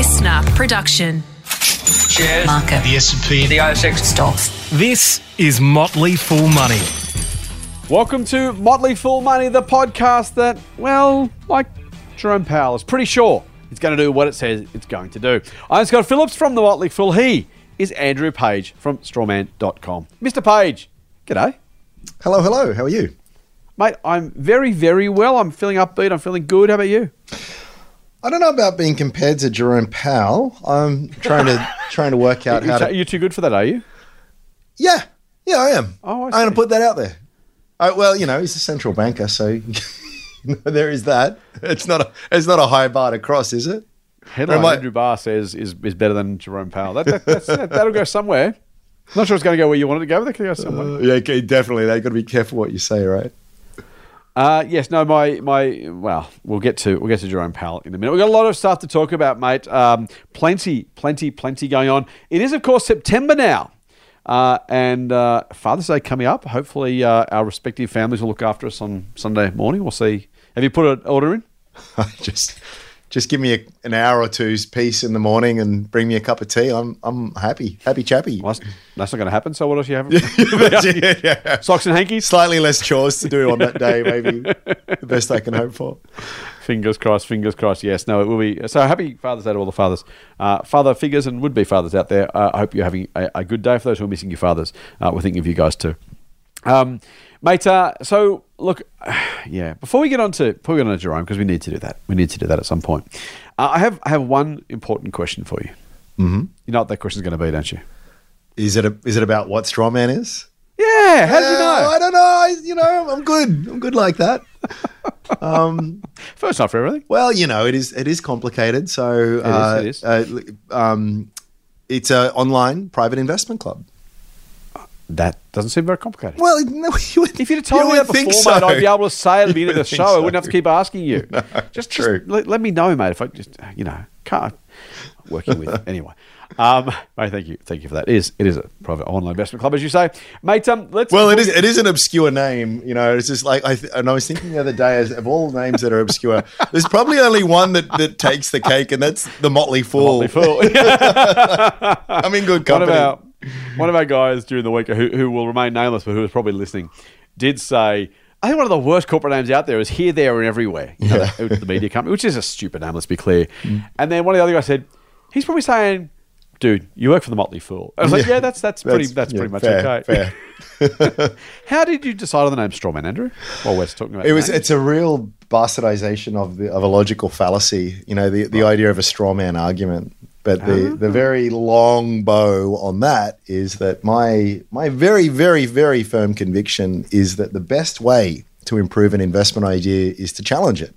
listener production. Shares. Market. The S&P. The ASX. Stocks. This is Motley Fool Money. Welcome to Motley Fool Money, the podcast that, well, like Jerome Powell is pretty sure it's going to do what it says it's going to do. I'm Scott Phillips from the Motley Fool. He is Andrew Page from strawman.com. Mr. Page, g'day. Hello, hello. How are you? Mate, I'm very, very well. I'm feeling upbeat. I'm feeling good. How about you? I don't know about being compared to Jerome Powell. I'm trying to trying to work out how to. you're too good for that, are you? Yeah, yeah, I am. Oh, I I'm going to put that out there. I, well, you know, he's a central banker, so you know, there is that. It's not a it's not a high bar to cross, is it? Headline Am I- Andrew Barr says is, is better than Jerome Powell. That, that, that'll go somewhere. I'm Not sure it's going to go where you wanted to go, but that could go somewhere. Uh, yeah, definitely. They got to be careful what you say, right? Uh, yes, no, my my. Well, we'll get to we'll get to Jerome Powell in a minute. We've got a lot of stuff to talk about, mate. Um, plenty, plenty, plenty going on. It is, of course, September now, uh, and uh, Father's Day coming up. Hopefully, uh, our respective families will look after us on Sunday morning. We'll see. Have you put an order in? I just just give me a, an hour or two's peace in the morning and bring me a cup of tea. I'm I'm happy, happy chappy. Well, that's, that's not going to happen. So what else you have? yeah, yeah. Socks and hankies. Slightly less chores to do on that day, maybe. the best I can hope for. Fingers crossed, fingers crossed. Yes, no, it will be. So happy Father's Day to all the fathers, uh, father figures, and would be fathers out there. Uh, I hope you're having a, a good day. For those who are missing your fathers, uh, we're thinking of you guys too. Um, mate, uh, so look, yeah. Before we get on to before we get on to Jerome, because we need to do that. We need to do that at some point. Uh, I have I have one important question for you. Mm-hmm. You know what that question is going to be, don't you? Is it a, is it about what strawman is? Yeah. How did you know? I don't know. I, you know, I'm good. I'm good like that. Um, First off, everything. Well, you know, it is it is complicated. So is, uh, it is. Uh, um, it's an online private investment club. That doesn't seem very complicated. Well, no, you would, If you'd have told you me that before, so. mate, I'd be able to say it at the end of the show. I wouldn't have to keep asking you. just, true. just let, let me know, mate. If I just, you know, can't working with anyway. Um, mate, thank you, thank you for that. It is it is a private online investment club, as you say, mate. Um, let's. Well, it is. It is an obscure name, you know. It's just like I th- and I was thinking the other day, as of all names that are obscure, there's probably only one that, that takes the cake, and that's the Motley Fool. Motley Fool. I'm in good company. One of our guys during the week who, who will remain nameless, but who was probably listening, did say. I think one of the worst corporate names out there is here, there, and everywhere. You know, Yeah. the, media company, which is a stupid name. Let's be clear. Mm. And then one of the other guys said, "He's probably saying, dude, you work for the Motley Fool." I was like, Yeah. "Yeah, that's that's pretty that's, yeah, pretty much fair, okay." fair. How did you decide on the name Strawman, Andrew? While we're talking about It was. names? It's a real bastardization of the of a logical fallacy. You know, the the idea of a straw man argument. But the, ah. the very long bow on that is that my my very very very firm conviction is that the best way to improve an investment idea is to challenge it.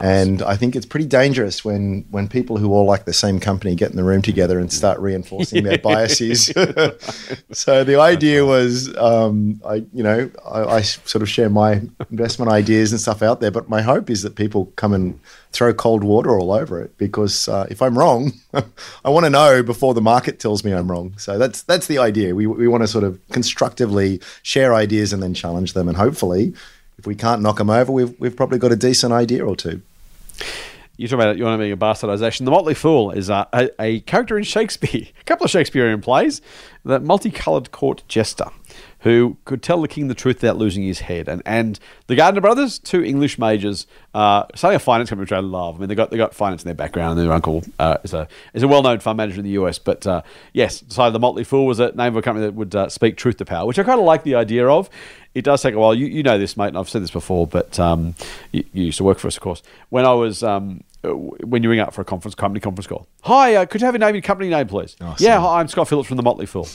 And I think it's pretty dangerous when, when people who all like the same company get in the room together and start reinforcing their biases. so the idea was, um, I you know, I, I sort of share my investment ideas and stuff out there, but my hope is that people come and throw cold water all over it because uh, if I'm wrong, I want to know before the market tells me I'm wrong. So that's that's the idea. We we want to sort of constructively share ideas and then challenge them, and hopefully, if we can't knock them over, we've we've probably got a decent idea or two. You talk about you want to be a bastardization. The Motley Fool is a, a, a character in Shakespeare, a couple of Shakespearean plays, the multicolored court jester who could tell the king the truth without losing his head. And and the Gardner brothers, two English majors, uh, starting a finance company which I love. I mean, they got they got finance in their background, and their uncle uh, is a is a well known fund manager in the US. But uh, yes, decided the Motley Fool was a name of a company that would uh, speak truth to power, which I kind of like the idea of. It does take a while. You, you know this, mate, and I've said this before, but um, you, you used to work for us, of course. When I was um, when you ring up for a conference company conference call, hi, uh, could you have your name, your company name, please? yeah, hi, I'm Scott Phillips from the Motley Fool.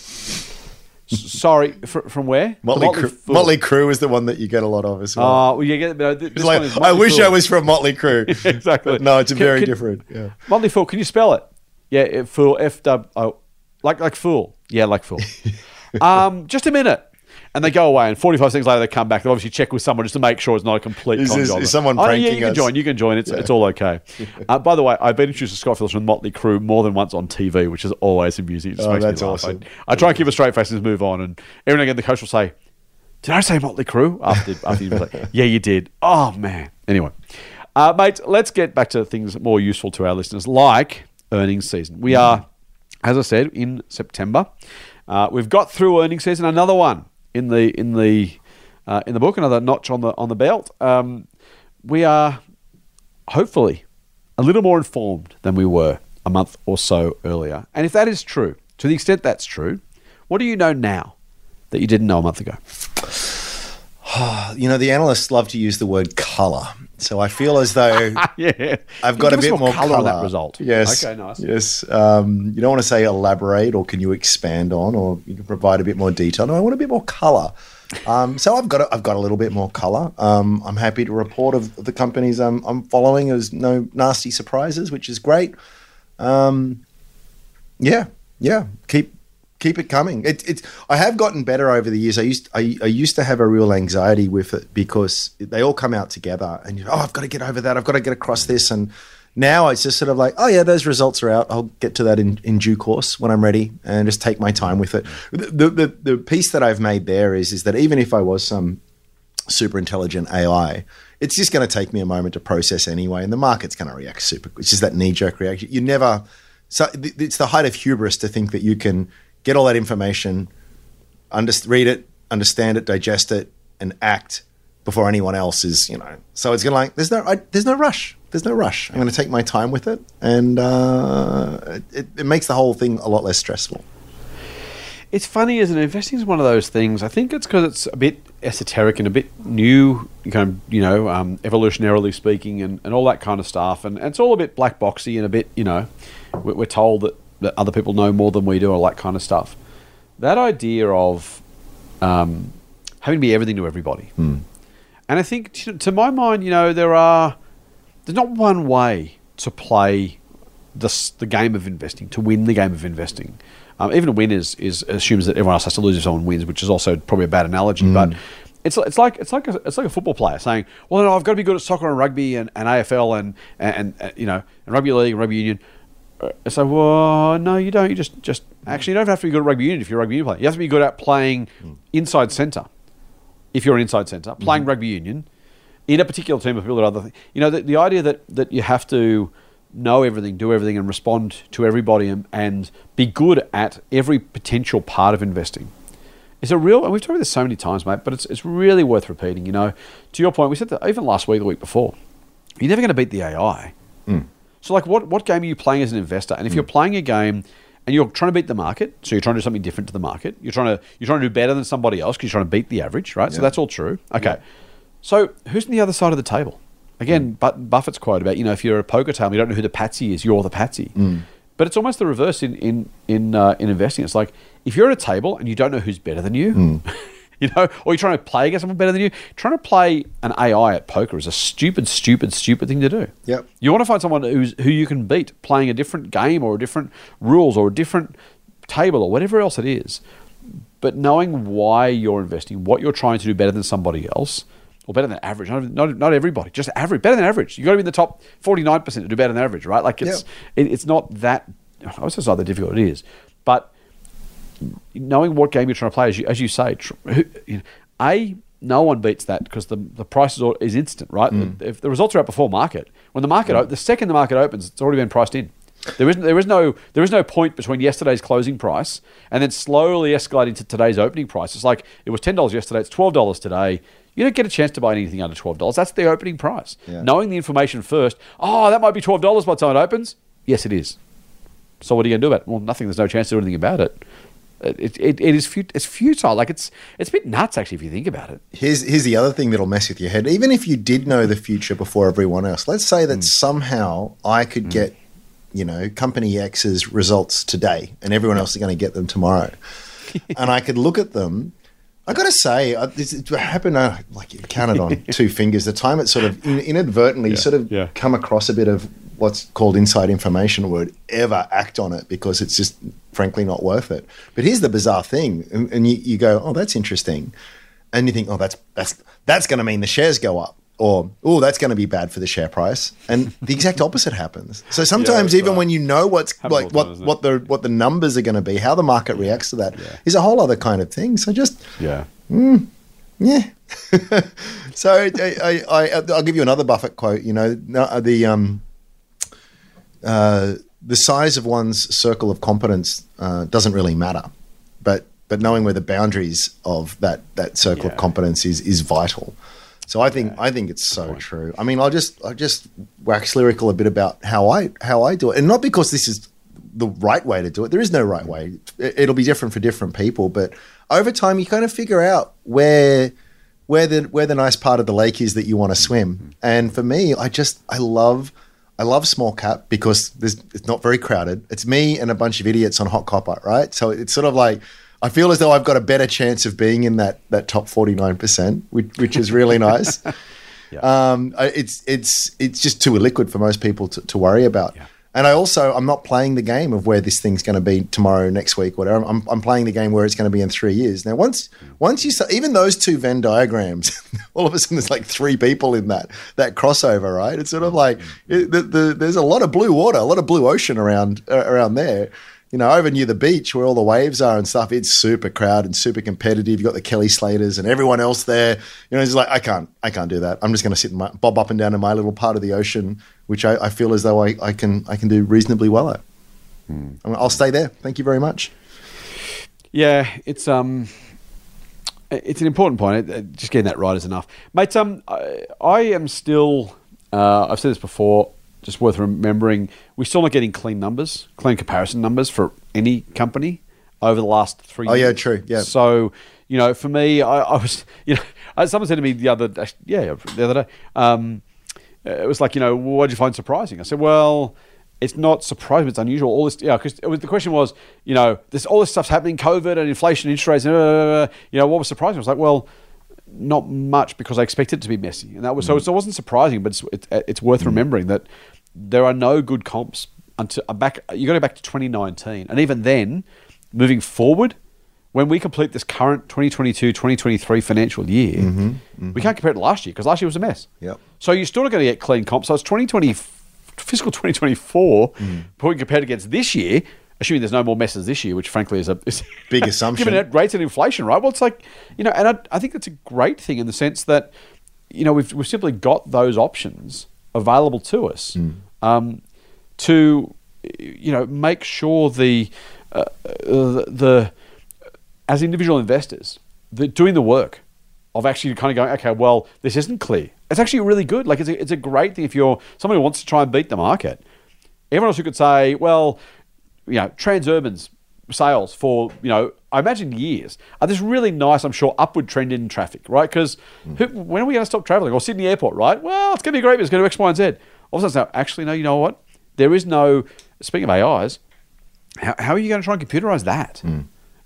Sorry, fr- from where? Motley, Motley Crue is the one that you get a lot of as well. Uh, well, you get, uh, th- It's like, one is I wish Fool. I was from Motley Crue. exactly. But no, it's a Can- very can- different. Yeah. Motley Fool. Can you spell it? Yeah, it, fool. F W. Oh, like like fool. Yeah, like fool. um, just a minute. And they go away, and 45 seconds later they come back. They obviously check with someone just to make sure it's not a complete Is job. is someone oh, yeah, pranking you can join. You can join. It's, it's all okay. uh, by the way, I've been introduced to Scott Phillips from Motley Crue more than once on TV, which is always amusing. It just Oh, makes me that's laugh. awesome. I, I try and keep a straight face and move on. And every now and again, the coach will say, "Did I say Motley Crue?" After after you like, "Yeah, you did." Oh man. Anyway, uh, mate, let's get back to things more useful to our listeners, like earnings season. We are, as I said, in September. Uh, we've got through earnings season. Another one in the in the uh, in the book. Another notch on the on the belt. Um, we are hopefully a little more informed than we were a month or so earlier. And if that is true, to the extent that's true, what do you know now that you didn't know a month ago? You know, the analysts love to use the word color. So I feel as though yeah, I've got a bit more color on that result. Yes. Okay, nice. Yes. Um, you don't want to say elaborate or can you expand on or you can provide a bit more detail. No, I want a bit more color. Um, so I've got a, I've got a little bit more color. Um, I'm happy to report of the companies I'm, I'm following. There's no nasty surprises, which is great. Um, yeah, yeah. Keep keep it coming. It, it's I have gotten better over the years. I used I, I used to have a real anxiety with it because they all come out together, and you oh I've got to get over that. I've got to get across this, and now it's just sort of like oh yeah, those results are out. I'll get to that in, in due course when I'm ready, and just take my time with it. The, the the piece that I've made there is is that even if I was some super intelligent AI, it's just going to take me a moment to process anyway, and the market's going to react super. It's just that knee jerk reaction. You never. So it's the height of hubris to think that you can get all that information, under, read it, understand it, digest it, and act before anyone else is. You know. So it's going to like there's no I, there's no rush. There's no rush. I'm going to take my time with it, and uh, it, it makes the whole thing a lot less stressful. It's funny, isn't it? Investing is one of those things. I think it's because it's a bit esoteric and a bit new, kind of, you know, um, evolutionarily speaking, and, and all that kind of stuff. And, and it's all a bit black boxy and a bit, you know, we're, we're told that, that other people know more than we do, all that kind of stuff. That idea of um, having to be everything to everybody. And I think, to, to my mind, you know, there are there's not one way to play this, the game of investing, to win the game of investing. Um, even a win is, is assumes that everyone else has to lose if someone wins, which is also probably a bad analogy. But it's it's like it's like a, it's like a football player saying, "Well, no, I've got to be good at soccer and rugby and, and AFL and, and and you know and rugby league and rugby union." Uh, So, well, no, you don't. You just just actually you don't have to be good at rugby union if you're a rugby union player. You have to be good at playing hmm. inside centre if you're an inside centre, playing hmm. rugby union in a particular team of people that other things. You know, the, the idea that, that you have to know everything, do everything, and respond to everybody and, and be good at every potential part of investing is a real, and we've talked about this so many times, mate, but it's, it's really worth repeating. You know, to your point, we said that even last week, the week before, you're never going to beat the AI. Hmm. So, like, what, what game are you playing as an investor? And if hmm. you're playing a game and you're trying to beat the market, so you're trying to do something different to the market, you're trying to you're trying to do better than somebody else because you're trying to beat the average, right? So that's all true. Okay. So who's on the other side of the table? Again, hmm. but Buffett's quote about you know if you're a poker table, you don't know who the patsy is, you're the patsy. Hmm. But it's almost the reverse in in in, uh, in investing. It's like if you're at a table and you don't know who's better than you, you know, or you're trying to play against someone better than you, trying to play an AI at poker is a stupid, stupid, stupid thing to do. Yep. You want to find someone who's who you can beat playing a different game or a different rules or a different table or whatever else it is. But knowing why you're investing, what you're trying to do better than somebody else, or better than average, not, not, not everybody, just average, better than average. You've got to be in the top 49% to do better than average, right? Like it's, it, it's not that, I was just not that difficult, it is. But knowing what game you're trying to play, as you, as you say, tr- you know, A, no one beats that because the, the price is, al- is instant, right? Mm. If the results are out before market, when the market, o- the second the market opens, it's already been priced in. There is, there is no there is no point between yesterday's closing price and then slowly escalating to today's opening price. It's like it was ten dollars yesterday, it's twelve dollars today. You don't get a chance to buy anything under twelve dollars. That's the opening price. Yeah. Knowing the information first, oh, that might be twelve dollars by the time it opens. Yes, it is. So what are you going to do about it? Well, nothing. There's no chance to do anything about it. It, it, it is fut- it's futile. Like it's it's a bit nuts actually if you think about it. Here's here's the other thing that'll mess with your head. Even if you did know the future before everyone else, let's say that somehow I could get, you know, company X's results today, and everyone else is going to get them tomorrow, and I could look at them. I got to say, uh, this it happened. Uh, like you counted on two fingers. The time it sort of in, inadvertently sort of yeah. come across a bit of what's called inside information, would ever act on it because it's just frankly not worth it. But here's the bizarre thing, and, and you, you go, "Oh, that's interesting." and you think, oh, that's that's that's going to mean the shares go up, or oh, that's going to be bad for the share price, and the exact opposite happens. So sometimes, that's even right. when you know what's all like the time, what what the what the numbers are going to be, how the market reacts to that is a whole other kind of thing. So just Yeah. yeah. so I, I, I, I'll give you another Buffett quote. You know, the um, uh, the size of one's circle of competence uh, doesn't really matter, but but knowing where the boundaries of that that circle Yeah. of competence is is vital. So I think I think it's so true. I mean, I'll just I just wax lyrical a bit about how I how I do it, and not because this is the right way to do it. There is no right way. It- It'll be different for different people, but over time you kind of figure out where where the where the nice part of the lake is that you want to swim. And for me, I just I love I love small cap because there's it's not very crowded. It's me and a bunch of idiots on HotCopper, right? So it's sort of like I feel as though I've got a better chance of being in that that top forty nine percent, which which is really nice. Um, it's it's it's just too illiquid for most people to, to worry about. And I also I'm not playing the game of where this thing's going to be tomorrow, next week, whatever. I'm, I'm playing the game where it's going to be in three years. Now, once once you even those two Venn diagrams, all of a sudden there's like three people in that that crossover, right? It's sort of like it, the, the, there's a lot of blue water, a lot of blue ocean around uh, around there. You know, over near the beach where all the waves are and stuff, it's super crowded and super competitive. You've got the Kelly Slaters and everyone else there. You know, it's like I can't, I can't do that. I'm just going to sit and bob up and down in my little part of the ocean, which I, I feel as though I, I can, I can do reasonably well at. I mean, I'll stay there. Thank you very much. Yeah, it's um, it's an important point. Uh, Just getting that right is enough, mate. Um, I, I am still. Uh, I've said this before. Just worth remembering, we're still not getting clean numbers, clean comparison numbers for any company over the last three. Oh, yeah, true, yeah. So you know, for me, I, I was, you know, uh, someone said to me the other, day- yeah, the other day. Um, it was like, you know, what did you find surprising? I said, well, it's not surprising, it's unusual. All this, yeah, because the question was, you know, this all this stuff's happening, COVID and inflation, interest rates, and, uh, uh, uh, uh, you know, what was surprising? I was like, well, not much because I expected it to be messy, and that was so. Mm. So it wasn't surprising, but it's it's, it's worth mm. remembering that there are no good comps until uh, back. You got to go back to 2019, and even then, moving forward, when we complete this current 2022-2023 financial year, we can't compare it to last year because last year was a mess. Yep. So you're still not going to get clean comps. So it's 2020, fiscal 2024, but when compared against this year, assuming there's no more messes this year, which frankly is a is Big assumption. given that rates and inflation, right? Well, it's like you know, and I, I think that's a great thing in the sense that you know we've we've simply got those options available to us um, to you know make sure the uh, uh, the as individual investors, the, doing the work of actually kind of going, okay, well, this isn't clear. It's actually really good. Like, it's a, it's a great thing if you're someone who wants to try and beat the market. Everyone else who could say, well, you know, Transurban's sales for, you know, I imagine years are this really nice, I'm sure, upward trend in traffic, right? Because hmm. when are we going to stop traveling? Or Sydney Airport, right? Well, it's going to be great, but it's going to do X, Y, and Z. All of a sudden, actually, no, you know what? There is no, speaking of AIs, how, how are you going to try and computerize that? Hmm.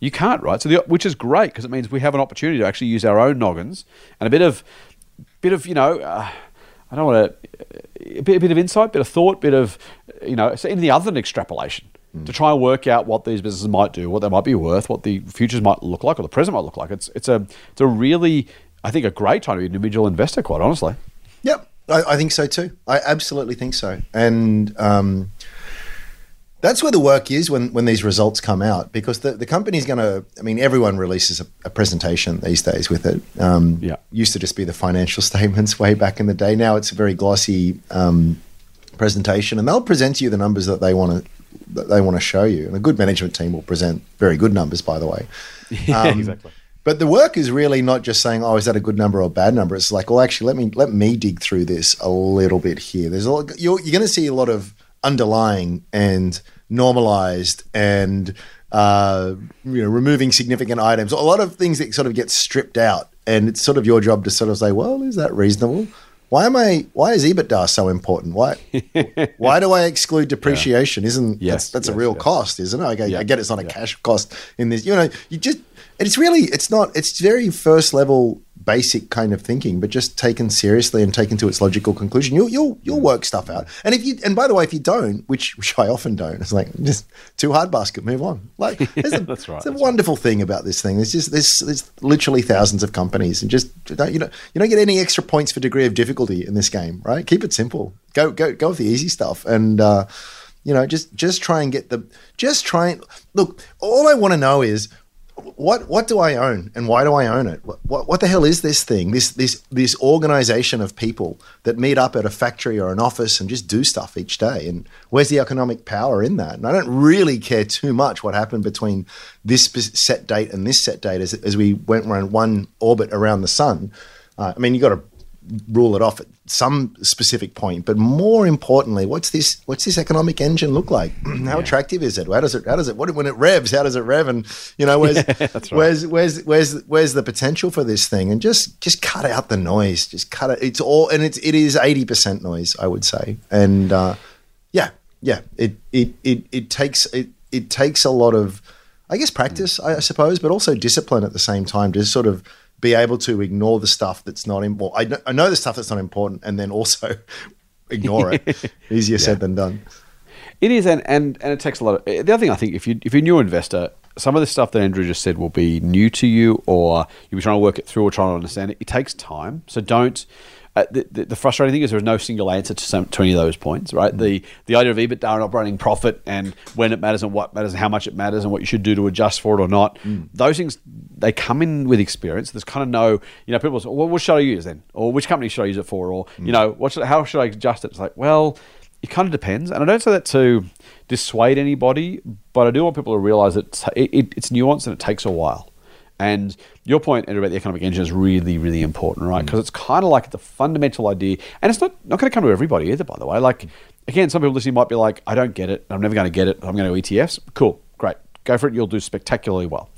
You can't, right? So, the, which is great because it means we have an opportunity to actually use our own noggins and a bit of, bit of, you know, uh, I don't want to, a bit, a bit of insight, bit of thought, bit of, you know, so anything other than extrapolation to try and work out what these businesses might do, what they might be worth, what the futures might look like, or the present might look like. It's it's a it's a really, I think, a great time to be an individual investor. Quite honestly. Yep, I, I think so too. I absolutely think so, and um, that's where the work is when when these results come out because the the company's going to. I mean, everyone releases a, a presentation these days with it. Um, Yeah. used to just be the financial statements way back in the day. Now it's a very glossy um, presentation, and they'll present you the numbers that they want to that they want to show you. And a good management team will present very good numbers, by the way. Um, exactly. But the work is really not just saying, "Oh, is that a good number or a bad number?" It's like, well, actually, let me let me dig through this a little bit here. There's a lot, you're, you're going to see a lot of underlying and normalized and uh, you know removing significant items. A lot of things that sort of get stripped out, and it's sort of your job to sort of say, "Well, is that reasonable?" Why am I? Why is EBITDA so important? Why? why do I exclude depreciation? Isn't Yes, that's, that's a real yes. cost, isn't it? Okay, Yeah, I get it's not a yeah. cash cost in this. You know, you just it's really it's not it's very first level basic kind of thinking, but just taken seriously and taken to its logical conclusion. You'll you'll you'll work stuff out. And if you and by the way, if you don't, which which I often don't, it's like just too hard basket, move on. Like a, That's right, It's a that's wonderful thing about this thing. There's just there's there's literally thousands of companies, and just you don't you don't you don't get any extra points for degree of difficulty in this game, right? Keep it simple. Go go go with the easy stuff, and uh, you know just just try and get the just try and look. All I want to know is what what do I own and why do I own it? What, what what the hell is this thing? This this this organization of people that meet up at a factory or an office and just do stuff each day. And where's the economic power in that? And I don't really care too much what happened between this set date and this set date as as we went around one orbit around the sun. Uh, I mean, you got to rule it off at some specific point. But more importantly, what's this? What's this economic engine look like? how attractive is it? How does it? How does it? What when it revs? How does it rev? And you know, where's right. where's where's where's where's the potential for this thing? And just just cut out the noise. Just cut it. It's all and it's it is eighty percent noise, I would say. And uh, yeah, yeah, it it it it takes it it takes a lot of. I guess practice, I suppose, but also discipline at the same time to sort of be able to ignore the stuff that's not important. I, know, I know the stuff that's not important, and then also ignore it. Easier said than done. It is, and, and and it takes a lot of. The other thing I think, if you if you're a new investor, some of the stuff that Andrew just said will be new to you, or you'll be trying to work it through or trying to understand it. It takes time, so don't. Uh, the, the, the frustrating thing is there is no single answer to, some, to any of those points, right? Mm. The the idea of EBITDA and operating profit and when it matters and what matters and how much it matters and what you should do to adjust for it or not. Mm. Those things they come in with experience. There's kind of no, you know, people say, well, what should I use then, or which company should I use it for, or mm. you know, what should, how should I adjust it? It's like, well, it kind of depends, and I don't say that to dissuade anybody, but I do want people to realize that it, it, it's nuanced and it takes a while. And your point about the economic engine is really, really important, right? Because it's kind of like the fundamental idea, and it's not not going to come to everybody either. By the way, like again, some people listening might be like, "I don't get it. I'm never going to get it. I'm going to ETFs." Cool, great, go for it. You'll do spectacularly well.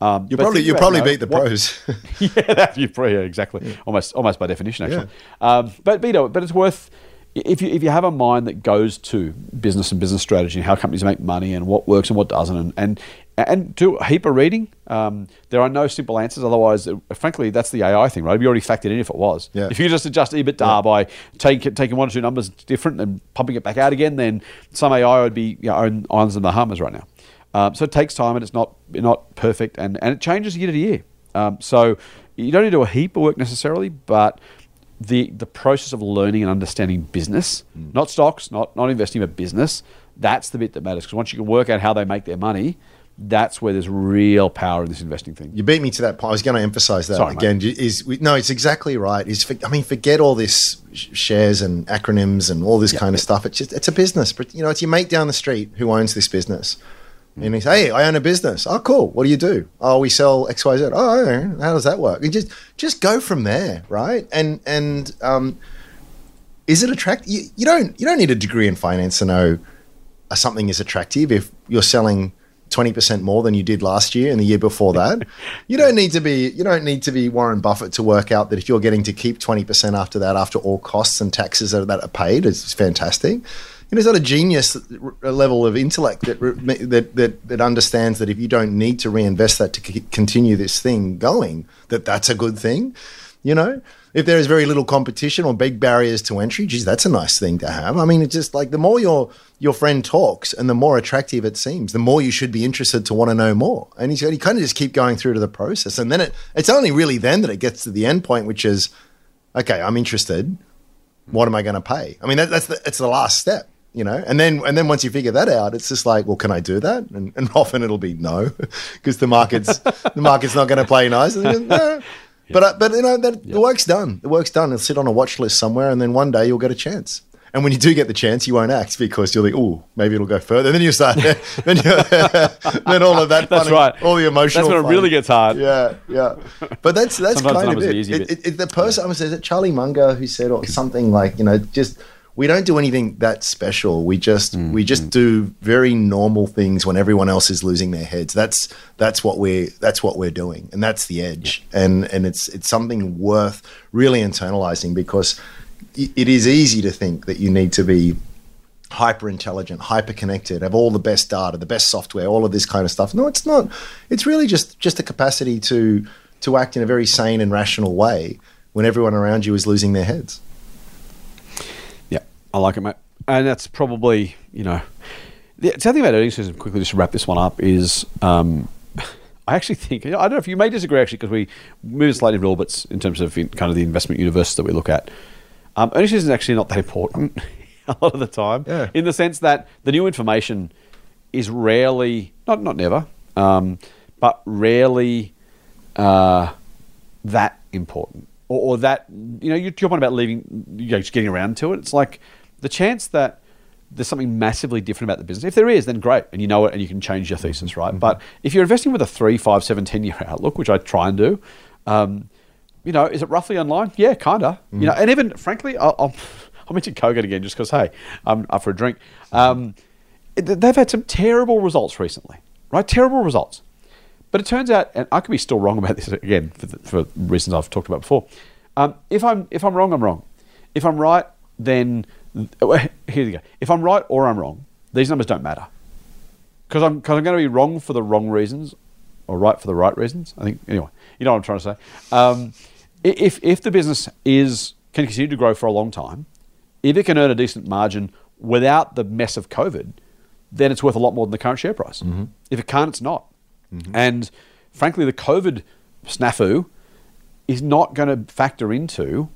Um, You probably you probably beat the what- pros. yeah, that, you probably yeah, exactly. Almost, almost by definition, actually. Um, but but, you know, but it's worth if you if you have a mind that goes to business and business strategy and how companies make money and what works and what doesn't, and and, and do a heap of reading. Um, there are no simple answers. Otherwise, uh, frankly, that's the AI thing, right? It'd be already factored in if it was. Yeah. If you just adjust EBITDA by take, taking one or two numbers different and pumping it back out again, then some AI would be you know, on islands in the Bahamas right now. Um, so it takes time and it's not not perfect and, and it changes year to year. Um, so you don't need to do a heap of work necessarily, but the the process of learning and understanding business, not stocks, not not investing, but business, that's the bit that matters. Because once you can work out how they make their money, that's where there's real power in this investing thing. You beat me to that point. I was going to emphasize that Sorry, again. Is no, it's exactly right. Is I mean, forget all this sh- shares and acronyms and all this kind of stuff. It's just it's a business. But you know, it's your mate down the street who owns this business. And he says, "Hey, I own a business. Oh, cool. What do you do? Oh, we sell X, Y, Z. Oh, how does that work? You just just go from there, right? And and um, is it attract? You, you don't you don't need a degree in finance to know something is attractive if you're selling 20% more than you did last year and the year before that. you don't need to be you don't need to be Warren Buffett to work out that if you're getting to keep 20% after that after all costs and taxes that, are paid is fantastic. You know, it's not a genius level of intellect that, that that that understands that if you don't need to reinvest that to continue this thing going, that that's a good thing. You know, if there is very little competition or big barriers to entry, geez, that's a nice thing to have. I mean, it's just like the more your your friend talks and the more attractive it seems, the more you should be interested to want to know more. And he's, you kind of just keep going through to the process, and then it, it's only really then that it gets to the end point, which is, okay, I'm interested. What am I going to pay? I mean, that, that's the, it's the last step. You know, and then and then once you figure that out, it's just like, well, can I do that? And, and often it'll be no, because the market's the market's not going to play nice. And no. But uh, but you know that the work's done. The work's done. It'll sit on a watch list somewhere, and then one day you'll get a chance. And when you do get the chance, you won't act because you'll think, oh, maybe it'll go further. And then you start, then, then all of that. That's fun- right. All the emotional. That's when it really gets hard. Yeah, yeah. But that's that's Sometimes kind of it. It- it- it- The person I was is it Charlie Munger who said or something like you know just we don't do anything that special. We just Mm, we just do very normal things when everyone else is losing their heads. That's that's what we're that's what we're doing, and that's the edge. And and it's it's something worth really internalizing because it is easy to think that you need to be hyper intelligent, hyper connected, have all the best data, the best software, all of this kind of stuff. No, it's not. It's really just just a capacity to to act in a very sane and rational way when everyone around you is losing their heads. I like it, mate. And that's probably, you know, the, the other thing about earnings season, quickly just to wrap this one up, is um, I actually think, I don't know if you may disagree actually, because we move slightly different orbits in terms of in, kind of the investment universe that we look at. Um, earnings season is actually not that important a lot of the time, Yeah. in the sense that the new information is rarely, not, not never, um, but rarely uh, that important, or, or that you know your your point about leaving, you know, just getting around to it. It's like the chance that there's something massively different about the business. If there is, then great, and you know it, and you can change your thesis, right? But if you're investing with a three, five, seven, ten year outlook, which I try and do, um, you know, is it roughly online? Yeah, kinda. You know, and even frankly, I'll, I'll, I'll mention Kogan again just because hey, I'm up for a drink. Um, they've had some terrible results recently, right? Terrible results. But it turns out, and I could be still wrong about this again for, the, for reasons I've talked about before. Um, if I'm if I'm wrong, I'm wrong. If I'm right, then here you go. If I'm right or I'm wrong, these numbers don't matter because I'm because I'm going to be wrong for the wrong reasons or right for the right reasons. I think anyway. You know what I'm trying to say. Um, if if the business is can continue to grow for a long time, if it can earn a decent margin without the mess of COVID, then it's worth a lot more than the current share price. If it can't, it's not. And frankly, the COVID snafu is not going to factor into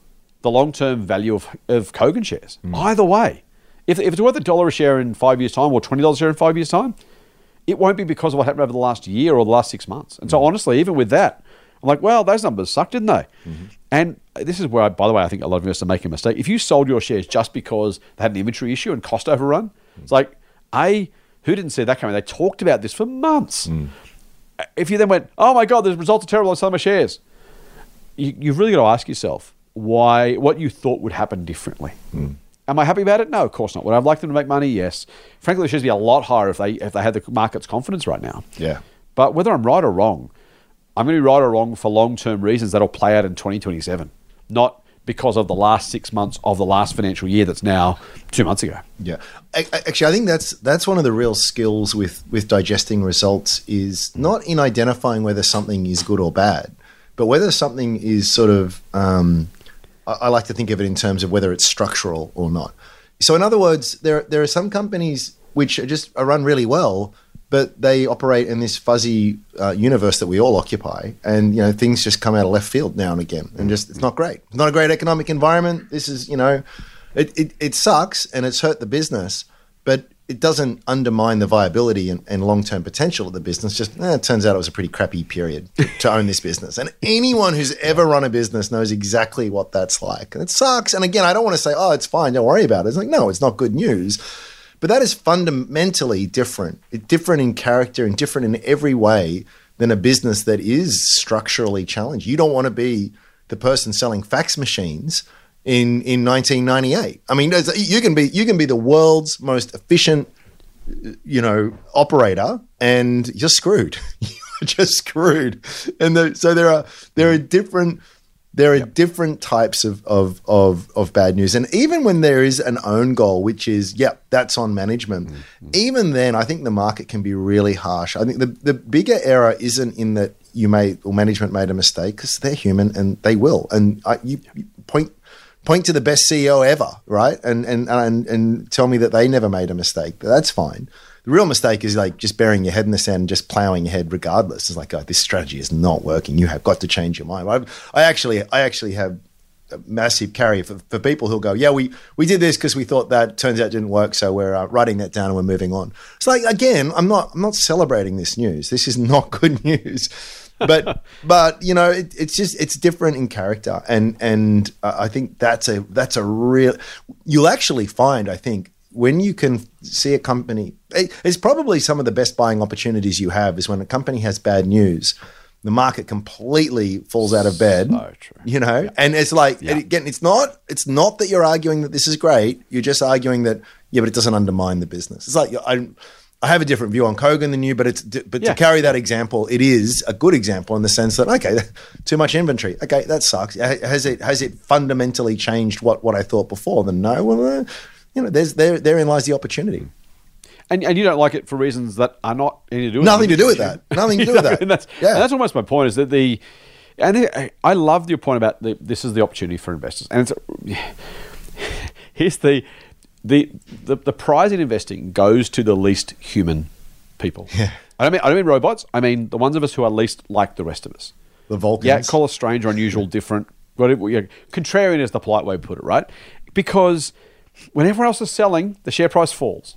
the long term value of, of Kogan shares. Mm. Either way, if, if it's worth a dollar a share in five years' time or $20 a share in five years' time, it won't be because of what happened over the last year or the last six months. And so, mm. honestly, even with that, I'm like, well, those numbers suck, didn't they? Mm-hmm. And this is where, I, by the way, I think a lot of investors are making a mistake. If you sold your shares just because they had an inventory issue and cost overrun, mm. it's like, A, who didn't see that coming? They talked about this for months. If you then went, oh my God, the results are terrible, I'm selling my shares, you, you've really got to ask yourself why, what you thought would happen differently. Am I happy about it? No, of course not. Would I have liked them to make money? Yes. Frankly, it should be a lot higher if they if they had the market's confidence right now. Yeah. But whether I'm right or wrong, I'm going to be right or wrong for long term reasons that'll play out in 2027, not because of the last six months of the last financial year that's now two months ago. Yeah, actually, I think that's that's one of the real skills with with digesting results is not in identifying whether something is good or bad, but whether something is sort of. Um, I, like to think of it in terms of whether it's structural or not. So, in other words, there there are some companies which are just are run really well, but they operate in this fuzzy uh, universe that we all occupy, and you know things just come out of left field now and again, and just it's not great. It's not a great economic environment. This is you know, it it, it sucks and it's hurt the business, but it doesn't undermine the viability and, and long term potential of the business. Just eh, it turns out it was a pretty crappy period to, to own this business, and anyone who's ever run a business knows exactly what that's like, and it sucks. And again, I don't want to say, oh, it's fine, don't worry about it. It's like no, it's not good news. But that is fundamentally different. It's different in character and different in every way than a business that is structurally challenged. You don't want to be the person selling fax machines in in 1998. I mean, you can be you can be the world's most efficient, you know, operator, and you're screwed. you're just screwed. And the, so there are there are different there are different types of, of, of, of bad news. And even when there is an own goal, which is, yep, that's on management, mm-hmm. even then, I think the market can be really harsh. I think the, the bigger error isn't in that you made or management made a mistake because they're human and they will. And I, you, you point point to the best CEO ever, right? And, and and and tell me that they never made a mistake. That's fine. The real mistake is like just burying your head in the sand and just plowing your head regardless. It's like, oh, this strategy is not working. You have got to change your mind. I've, I actually, I actually have a massive carry for, for people who'll go, yeah, we, we did this because we thought that turns out didn't work. So we're uh, writing that down and we're moving on. It's like, again, I'm not, I'm not celebrating this news. This is not good news. But but you know it, it's just it's different in character. And and uh, I think that's a that's a real you'll actually find I think when you can see a company it- it's probably some of the best buying opportunities you have is when a company has bad news the market completely falls out of bed So true. you know? And it's like and again it's not it's not that you're arguing that this is great. You're just arguing that yeah but it doesn't undermine the business. It's like I I have a different view on Kogan than you, but it's but Yeah. to carry that example, it is a good example in the sense that okay, too much inventory. Okay, that sucks. Has it has it fundamentally changed what what I thought before? Then no. Well, uh, you know, there's there therein lies the opportunity. And, and you don't like it for reasons that are not anything to do with Nothing to do with that. Nothing to do with that. and that's, Yeah. and that's almost my point is that the, and I- I love your point about the, this is the opportunity for investors. And it's, here's the, the, the, the prize in investing goes to the least human people. Yeah. I don't mean, I don't mean robots. I mean the ones of us who are least like the rest of us. The Vulcans. Yeah, call us strange or unusual, different. Whatever, yeah, contrarian is the polite way to put it, right? Because when everyone else is selling, the share price falls.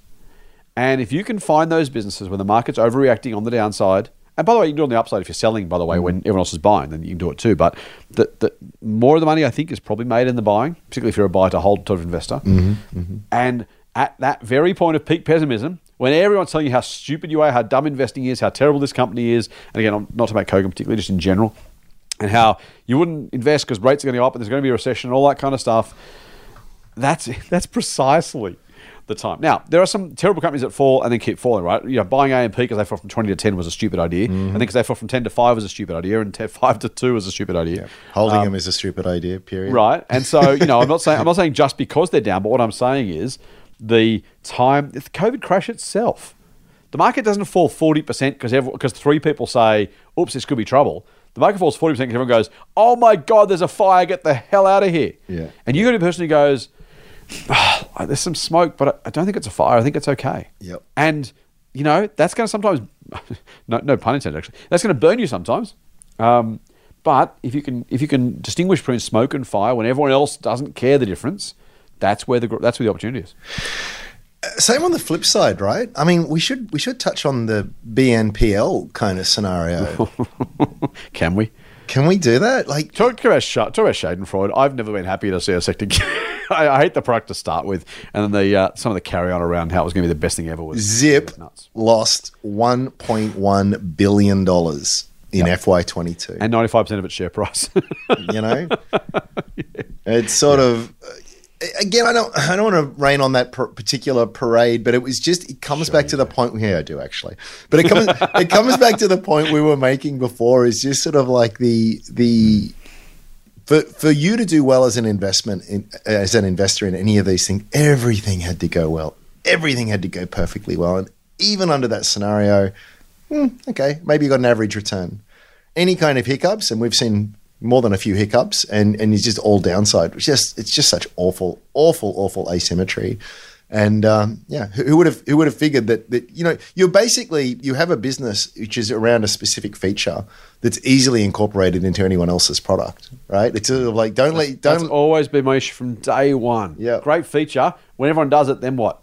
And if you can find those businesses where the market's overreacting on the downside And by the way, you can do it on the upside if you're selling. By the way, when mm. everyone else is buying, then you can do it too. But the, the more of the money I think is probably made in the buying, particularly if you're a buy to hold sort of investor. Mm-hmm, mm-hmm. And at that very point of peak pessimism, when everyone's telling you how stupid you are, how dumb investing is, how terrible this company is, and again, I'm not to make Kogan particularly, just in general, and how you wouldn't invest because rates are going to go up and there's going to be a recession and all that kind of stuff. That's that's precisely the time. Now, there are some terrible companies that fall and then keep falling, right? You know, buying AMP because they fell from 20 to 10 was a stupid idea. Mm-hmm. And then because they fell from 10 to 5 was a stupid idea. And 10, 5 to 2 was a stupid idea. Holding um, them is a stupid idea. Period. Right. And so, you know, I'm not saying I'm not saying just because they're down, but what I'm saying is the time the COVID crash itself. The market doesn't fall 40% because because three people say, oops, this could be trouble. The market falls 40% because everyone goes, oh my God, there's a fire, get the hell out of here. Yeah. And you got a person who goes, "Ah, there's some smoke, but I don't think it's a fire. I think it's okay. Yep. And, you know, that's going to sometimes, no, no pun intended actually, that's going to burn you sometimes. Um, but if you can if you can distinguish between smoke and fire when everyone else doesn't care the difference, that's where the that's where the opportunity is. Same on the flip side, right? I mean, we should we should touch on the BNPL kind of scenario. Can we? Can we do that? Like, Talk about, sh- talk about Schadenfreude. I've never been happy to see a sector. I, I hate the product to start with, and then the uh, some of the carry on around how it was going to be the best thing ever was Zip was nuts. lost 1.1 billion dollars in FY22. and ninety five percent of its share price. you know, it's sort of again. I don't. I don't want to rain on that per- particular parade, but it was just. It comes back to the point. Yeah, I do actually, but it comes. it comes back to the point we were making before. Is just sort of like the the. For, for you to do well as an investment in, as an investor in any of these things, everything had to go well. Everything had to go perfectly well, and even under that scenario, hmm, okay, maybe you got an average return. Any kind of hiccups, and we've seen more than a few hiccups, and and it's just all downside. It's just it's just such awful, awful, awful asymmetry. And um, yeah, who, who would have who would have figured that that you know you're basically you have a business which is around a specific feature that's easily incorporated into anyone else's product, right? It's sort of like don't let don't. always been my issue from day one. Yeah. great feature. When everyone does it, then what?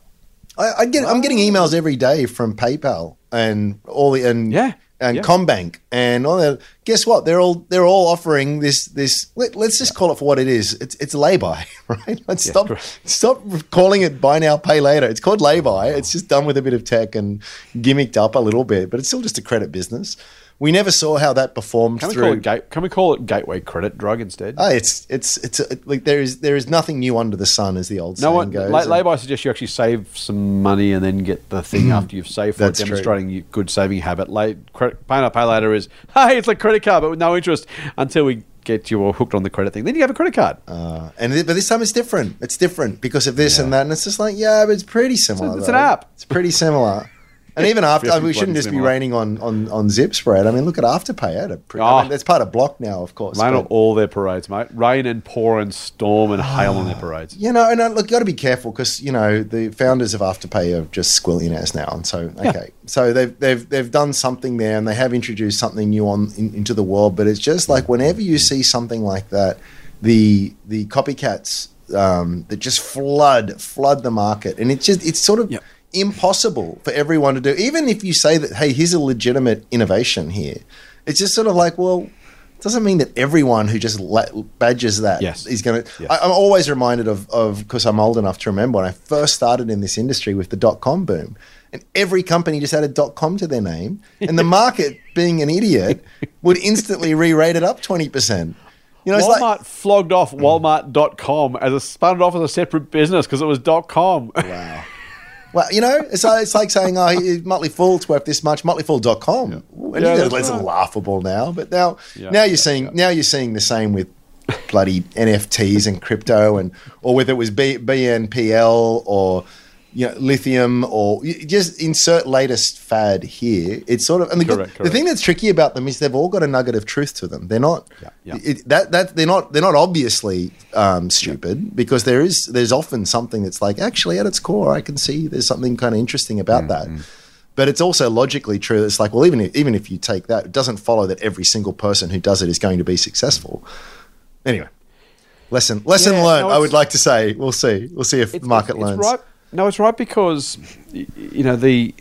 I, I get I'm getting emails every day from PayPal and all the and Yeah, and yeah. CommBank and all that. Guess what? They're all they're all offering this this. Let, us just call it for what it is. It's it's lay-by, right? Let's stop correct. stop calling it buy now pay later. It's called lay-by. It's oh. just done with a bit of tech and gimmicked up a little bit, but it's still just a credit business. We never saw how that performed Can we through. call it gate? Can we call it gateway credit drug instead? Ah, it's it's it's a, like there is there is nothing new under the sun, as the old no saying one. goes. Lay, And- lay-by suggests you actually save some money and then get the thing after you've saved for it, That's true. demonstrating good saving habit. Lay, credit, pay now, pay later is hey, it's like credit card but with no interest until we get you all hooked on the credit thing. Then you have a credit card. Uh, and it- but this time it's different. It's different because of this and that, and it's just like yeah, but it's pretty similar. it's an app. It's pretty similar. And even after, Very we shouldn't just be similar. raining on, on, on Zip spread. I mean, look at Afterpay. Had a pre- Oh. I mean, that's part of Block now, of course. Rain but- on all their parades, mate. Rain and pour and storm and hail on their parades. you know, and uh, look, you got to be careful because you know the founders of Afterpay are just squillionaires now, and so okay, so they've they've they've done something there, and they have introduced something new on in, into the world. But it's just like whenever you see something like that, the the copycats um, that just flood flood the market, and it's just it's sort of. Yep. Impossible for everyone to do, even if you say that, hey, here's a legitimate innovation here. It's just sort of like, well, it doesn't mean that everyone who just la- badges that Yes. is going to. Yes. I'm always reminded of of because I'm old enough to remember when I first started in this industry with the dot com boom, and every company just added dot com to their name, and the market, being an idiot, would instantly re-rate it up twenty percent. You know, it's Walmart like flogged off Walmart.com as a spun it off as a separate business because it was dot .com. wow. Well, you know, it's like, it's like saying, oh, Motley Fool's worth this much, motleyfool.com. And Yeah, you know, that's it's right. laughable now. But now Yeah, now you're yeah, seeing yeah. now you're seeing the same with bloody NFTs and crypto and or whether it was B, BNPL or you know, lithium or just insert latest fad here. It's sort of and the, Correct, the correct. thing that's tricky about them is they've all got a nugget of truth to them. They're not Yeah, yeah. It, that that they're not they're not obviously um, stupid because there is there's often something that's like actually at its core I can see there's something kind of interesting about Mm-hmm. that. But it's also logically true. It's like well even if, even if you take that, it doesn't follow that every single person who does it is going to be successful. Anyway, lesson lesson Yeah, learned. no, I would like to say we'll see we'll see if the market it's learns. right. No, it's right because you know the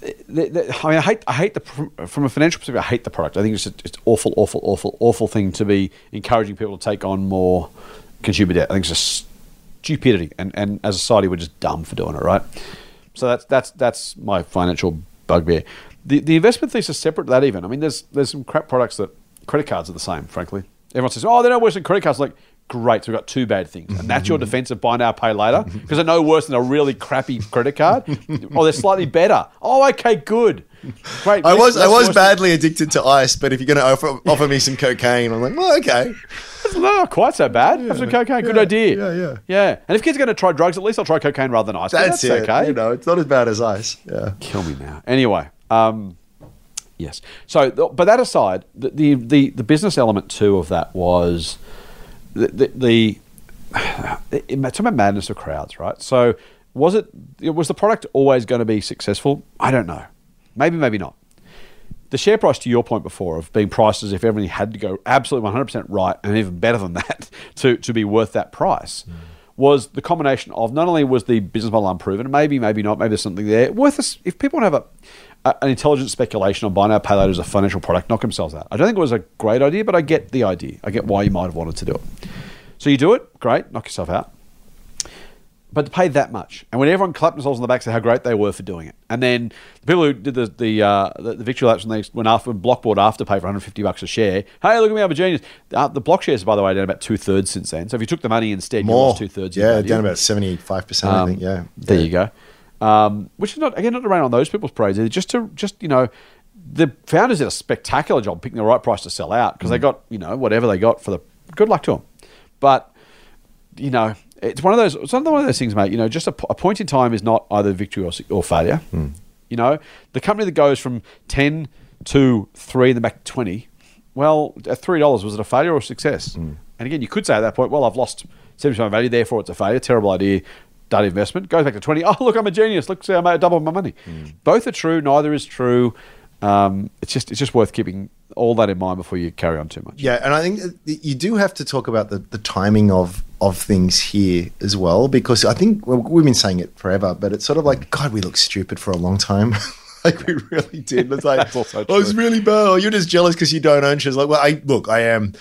the, the, I mean, I hate, I hate the from, a financial perspective. I hate the product. I think it's just, it's awful, awful, awful, awful thing to be encouraging people to take on more consumer debt. I think it's just stupidity, and, and as a society, we're just dumb for doing it, right? So that's that's that's my financial bugbear. The the investment thesis is separate to that even. I mean, there's there's some crap products that credit cards are the same. Frankly, everyone says, oh, they're no worse than credit cards. Like, great, so we've got two bad things, and that's your defense of buy now, pay later because they're no worse than a really crappy credit card. oh, they're slightly better. Oh, okay, good. Great. I was I was badly addicted to ice, but if you're going to offer, offer me some cocaine, I'm like, well, okay. It's not quite so bad. Have some cocaine. Good yeah, idea. yeah, yeah. Yeah. And if kids are going to try drugs, at least I'll try cocaine rather than ice. That's, That's, it. okay. You know, it's not as bad as ice. Yeah. Kill me now. Anyway, um, yes. So, but that aside, the, the the the business element too of that was the the. the it's about madness of crowds, right? So, was it was the product always going to be successful? I don't know. Maybe, maybe not. The share price, to your point before, of being priced as if everything had to go absolutely 100% right and even better than that to, to be worth that price, hmm. was the combination of not only was the business model unproven, maybe, maybe not, maybe there's something there. Worth us, if people have a, a, an intelligent speculation on buy now, pay later as a financial product, knock themselves out. I don't think it was a great idea, but I get the idea. I get why you might have wanted to do it. So you do it, great, knock yourself out but to pay that much, and when everyone clapped themselves on the back, said how great they were for doing it, and then the people who did the the uh, the, the victory laps when they went after Block bought Afterpay for 150 bucks a share. Hey, look at me, I'm a genius. Uh, the block shares, by the way, are down about two thirds since then. So if you took the money instead, you More. lost two thirds. Yeah, down about 75%, I think. Yeah. Um, There you go. Um, which is not again not to rain on those people's parades, either, just to just you know. The founders did a spectacular job picking the right price to sell out because they mm. got you know whatever they got for the good luck to them, but you know, it's one of those. It's another one of those things, mate. You know, just a, a point in time is not either victory or, or failure. Mm. You know, the company that goes from ten to three and then back to twenty. Well, at three dollars, was it a failure or a success? Mm. And again, you could say at that point, well, I've lost seventy percent value, therefore it's a failure. Terrible idea. Dud investment goes back to twenty. Oh, look, I'm a genius. Look, see, I made double my money. Both are true. Neither is true. Um, it's just it's just worth keeping all that in mind before you carry on too much. Yeah, and I think you do have to talk about the, the timing of of things here as well, because I think well, we've been saying it forever, but it's sort of like God, we look stupid for a long time. like we really did. It's like That's also oh, it's true. really bad. Oh, you're just jealous because you don't own shares. Like, well, I look, I am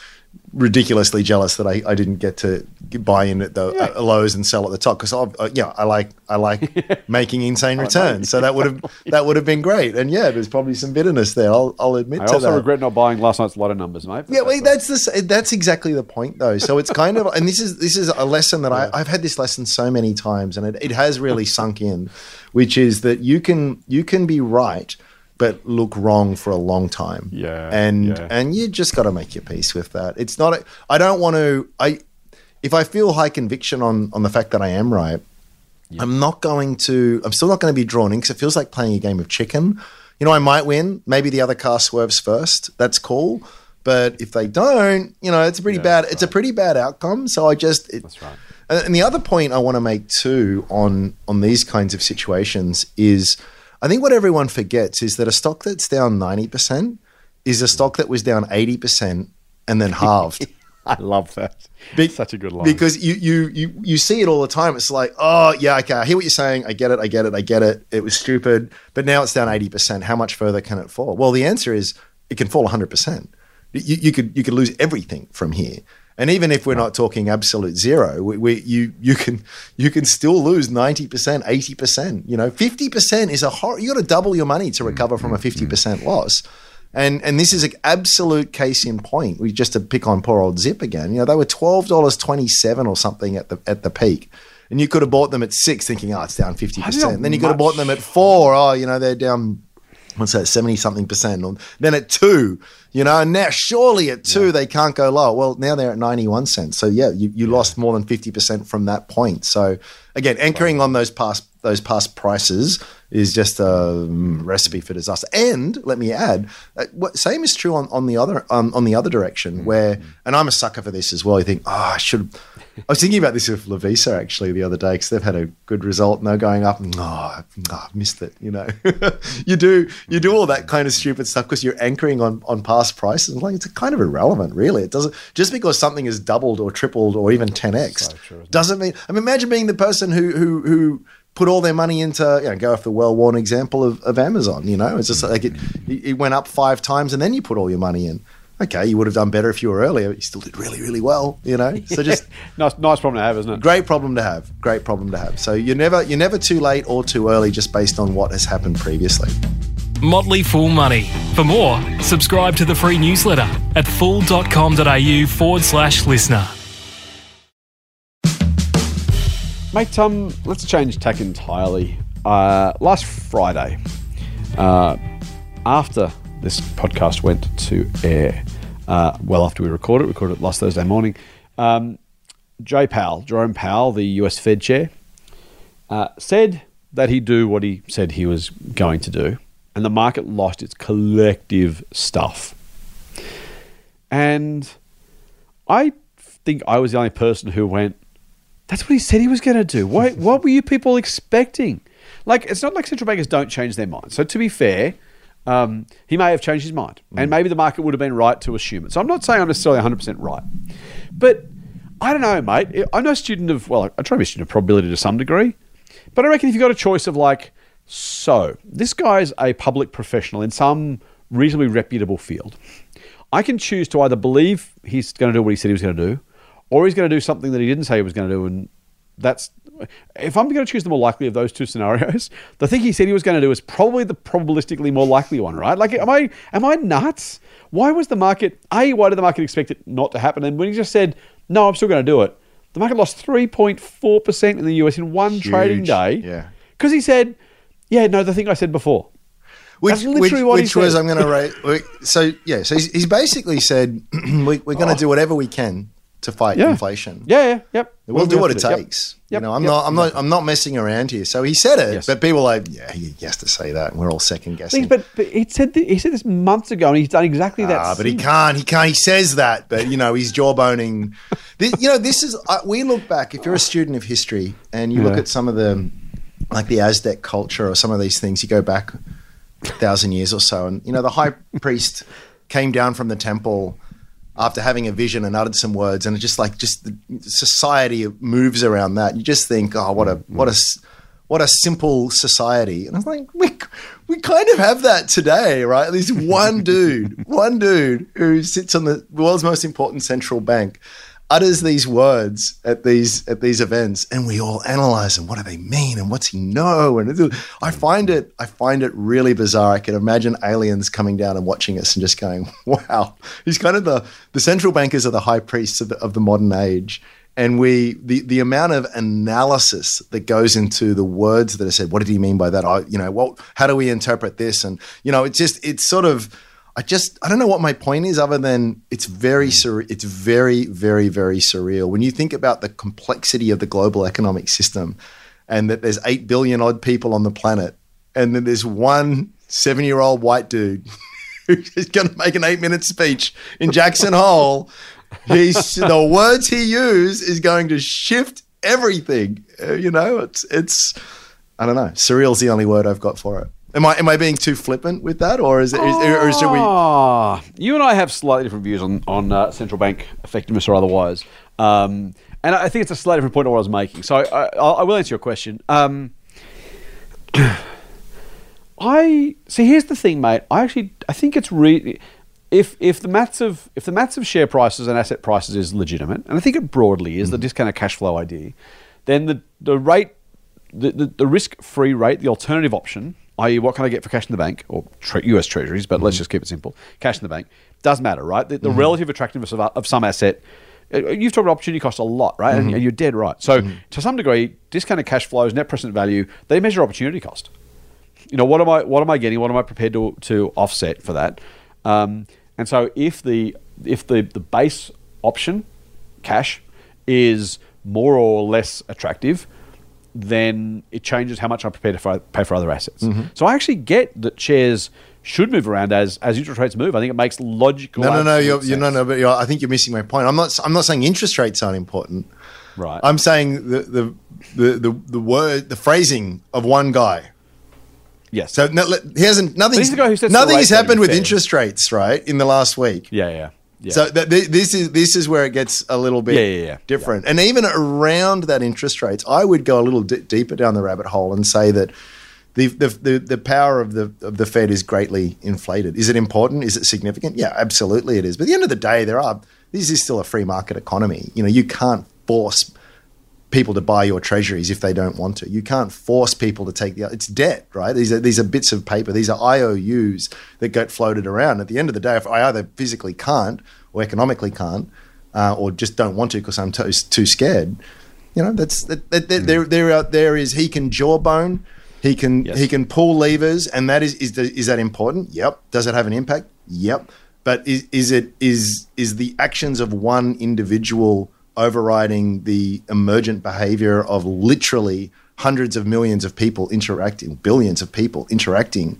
ridiculously jealous that I, I didn't get to buy in at the uh, lows and sell at the top because uh, yeah I like I like making insane returns. So that would have that would have been great. And yeah there's probably some bitterness there. I'll, I'll admit I to also that. regret not buying last night's lot of numbers, mate. yeah, well, that's- that's the that's exactly the point, though. So it's kind of, and this is this is a lesson that I, I've had this lesson so many times, and it, it has really sunk in, which is that you can you can be right, but look wrong for a long time. Yeah, and yeah. and you just got to make your peace with that. It's not. A, I don't want to. I if I feel high conviction on on the fact that I am right, I'm not going to. I'm still not going to be drawn in because it feels like playing a game of chicken. You know, I might win. Maybe the other car swerves first. That's cool. But if they don't, you know, it's a pretty bad. It's a pretty bad outcome. So I just. It, That's right. and and the other point I want to make too on on these kinds of situations is, I think what everyone forgets is that a stock that's down ninety percent is a stock that was down eighty percent and then halved. I love that. Be- Such a good line. Because you, you you you see it all the time. It's like, oh yeah, okay, I hear what you're saying. I get it. I get it. I get it. It was stupid, but now it's down eighty percent. How much further can it fall? Well, the answer is it can fall hundred percent. You, you could you could lose everything from here. And even if we're not talking absolute zero, we, we you you can you can still lose ninety percent, eighty percent. You know, fifty percent is a hor- you got to double your money to recover from a mm-hmm. Mm-hmm. fifty percent loss. And and this is an absolute case in point. We just to pick on poor old Zip again. You know, they were twelve dollars twenty seven or something at the at the peak. And you could have bought them at six, thinking, oh, it's down fifty percent. Then you could have bought them at four. Oh, you know, they're down what's that, 70 something percent. Or then at two, you know, and now surely at two, they can't go lower. Well, now they're at 91 cents. So yeah, you, you lost more than 50% from that point. So again, anchoring on those past, those past prices is just a mm, recipe for disaster. And let me add, uh, what same is true on, on the other, um, on the other direction where, and I'm a sucker for this as well. You think, oh, I should, I was thinking about this with Lovisa actually the other day because they've had a good result and they're going up. And, oh, I- oh, I've missed it. You know, you do you do all that kind of stupid stuff because you're anchoring on on past prices. Like it's kind of irrelevant, really. It doesn't just because something is doubled or tripled or even 10x So true, isn't it? doesn't mean. I mean, imagine being the person who who who put all their money into you know go off the well worn example of, of Amazon. You know, it's just like it, it went up five times and then you put all your money in. Okay, you would have done better if you were earlier. You still did really, really well. You know, so just nice, nice problem to have, isn't it? great problem to have. Great problem to have. So you're never you're never too late or too early, just based on what has happened previously. Motley Fool Money. For more, subscribe to the free newsletter at fool.com.au forward slash listener. Mate, um, let's change tack entirely. Uh, last Friday, uh, after this podcast went to air, uh, well after we recorded it, recorded it last Thursday morning, um, Jay Powell, Jerome Powell, the US Fed chair, uh, said that he'd do what he said he was going to do, and the market lost its collective stuff. And I think I was the only person who went, that's what he said he was going to do. What, what were you people expecting? Like, it's not like central bankers don't change their minds. So, to be fair, um, he may have changed his mind. And maybe the market would have been right to assume it. So, I'm not saying I'm necessarily 100% right. But I don't know, mate. I'm no student of, well, I try to be a student of probability to some degree. But I reckon if you've got a choice of, like, so this guy's a public professional in some reasonably reputable field. I can choose to either believe he's going to do what he said he was going to do, or he's going to do something that he didn't say he was going to do. And that's if I'm going to choose the more likely of those two scenarios, the thing he said he was going to do is probably the probabilistically more likely one, right? Like, am I am I nuts? Why was the market? A, why did the market expect it not to happen? And when he just said, "No, I'm still going to do it," the market lost 3.4 percent in the US in one trading day. yeah. because he said, "Yeah, no, the thing I said before." Which, which, which was. I'm going to rate. So yeah, so he's, he's basically said we, we're going to oh. do whatever we can to fight. Yeah. inflation. Yeah, yeah, yep. We'll do what it Yep. takes. Yep, You know, I'm yep, not, I'm not, I'm not messing around here. So he said it, Yes. but people are like, yeah, he has to say that, and we're all second guessing. But, but he said th- he said this months ago, and he's done exactly that. Ah, but he can't. He can't. He says that, but you know, he's jawboning. this, you know, this is. Uh, we look back. If you're a student of history and you look at some of the, like the Aztec culture or some of these things, you go back a thousand years or so, and you know, the high priest came down from the temple after having a vision and uttered some words, and it just like just the society moves around that. You just think, oh, what a mm-hmm. what a what a simple society. And I was like, we, we kind of have that today, right? This one dude, one dude who sits on the world's most important central bank utters these words at these at these events and we all analyze them. What do they mean and what's he know? And i find it i find it really bizarre. I can imagine aliens coming down and watching us and just going wow. He's kind of the the central bankers are the high priests of the, of the modern age. And we the the amount of analysis that goes into the words that are said what did he mean by that? I, you know well, how do we interpret this? And you know it's just it's sort of I just I don't know what my point is other than it's very mm. surre- it's very very very surreal. When you think about the complexity of the global economic system and that there's 8 billion odd people on the planet and then there's one 7-year-old white dude who's going to make an 8-minute speech in Jackson Hole he's the words he used is going to shift everything you know? It's it's I don't know. Surreal's the only word I've got for it Am I am I being too flippant with that, or is it, is, or should we? Ah, you and I have slightly different views on on uh, central bank effectiveness or otherwise, um, and I think it's a slightly different point of what I was making. So I, I, I will answer your question. Um, I see. Here's the thing, mate. I actually I think it's really if if the maths of if the maths of share prices and asset prices is legitimate, and I think it broadly is the discounted cash flow idea, then the the rate the, the, the risk free rate, the alternative option, i.e., what can I get for cash in the bank or US treasuries, but let's mm-hmm. just keep it simple cash in the bank, does matter, right? The, the mm-hmm. relative attractiveness of, of some asset. uh, uh You've talked about opportunity cost a lot, right? And, mm-hmm. and you're dead right. So, to some degree, discounted cash flows, net present value, they measure opportunity cost. You know, what am I? What am I getting? What am I prepared to, to offset for that? Um, and so, if the if the the base option, cash, is more or less attractive, then it changes how much I'm prepared to pay for other assets. Mm-hmm. So I actually get that shares should move around as as interest rates move. I think it makes logical. No, no, no. You're, you're no, no. But you're, I think you're missing my point. I'm not. I'm not saying interest rates aren't important. Right. I'm saying the the the the, the word, the phrasing of one guy. yes. So no, he hasn't. Nothing's he's the guy who the nothing has happened with fair. interest rates, right? In the last week. yeah, yeah. Yeah. So th- th- this is this is where it gets a little bit Yeah, yeah, yeah. different. And even around that interest rates, I would go a little di- deeper down the rabbit hole and say that the, the the the power of the of the Fed is greatly inflated. Is it important? Is it significant? Yeah, absolutely it is. But at the end of the day, there are this is still a free market economy. You know, you can't force people to buy your treasuries if they don't want to. You can't force people to take the it's debt, right? These are these are bits of paper. These are IOUs that get floated around. At the end of the day, if I either physically can't or economically can't, uh, or just don't want to because I'm too, too scared, you know, that's that, that, that there there are, there is he can jawbone, he can Yes. he can pull levers, and that is is the, is that important? Yep. Does it have an impact? Yep. But is, is it is is the actions of one individual overriding the emergent behavior of literally hundreds of millions of people interacting, billions of people interacting,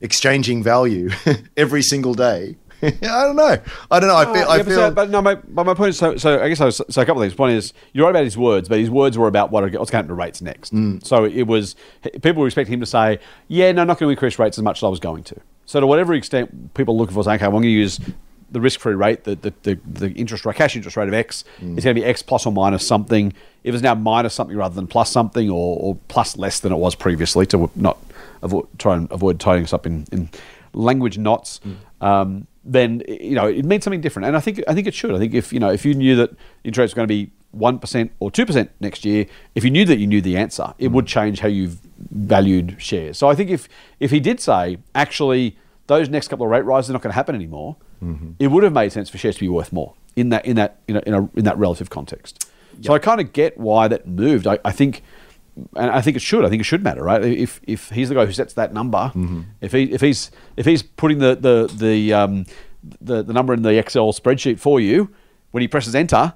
exchanging value every single day? I don't know. I don't know. I feel. Uh, I yeah, but, so, but no, my, but my point is so. So I guess I was, so. A couple of things. One is you're right about his words, but his words were about what what's going to happen to rates next. Mm. So it was people were expecting him to say, "Yeah, no, not going to increase rates as much as I was going to." So to whatever extent people are looking for saying, "Okay, well, I'm going to use the risk-free rate, the the, the, the interest rate, cash interest rate of X. Mm. It's going to be X plus or minus something. If it's now minus something rather than plus something, or, or plus less than it was previously, to not try and avoid tying us up in, in language knots." Um, then you know it means something different, and I think I think it should. I think if you know if you knew that interest were going to be one percent or two percent next year, if you knew that you knew the answer, it would change how you valued shares. So I think if if he did say actually those next couple of rate rises are not going to happen anymore, it would have made sense for shares to be worth more in that in that in, a, in, a, in that relative context. So I kind of get why that moved. I, I think. And I think it should. I think it should matter, right? If if he's the guy who sets that number, if he if he's if he's putting the the the um, the, the number in the Excel spreadsheet for you, when he presses enter,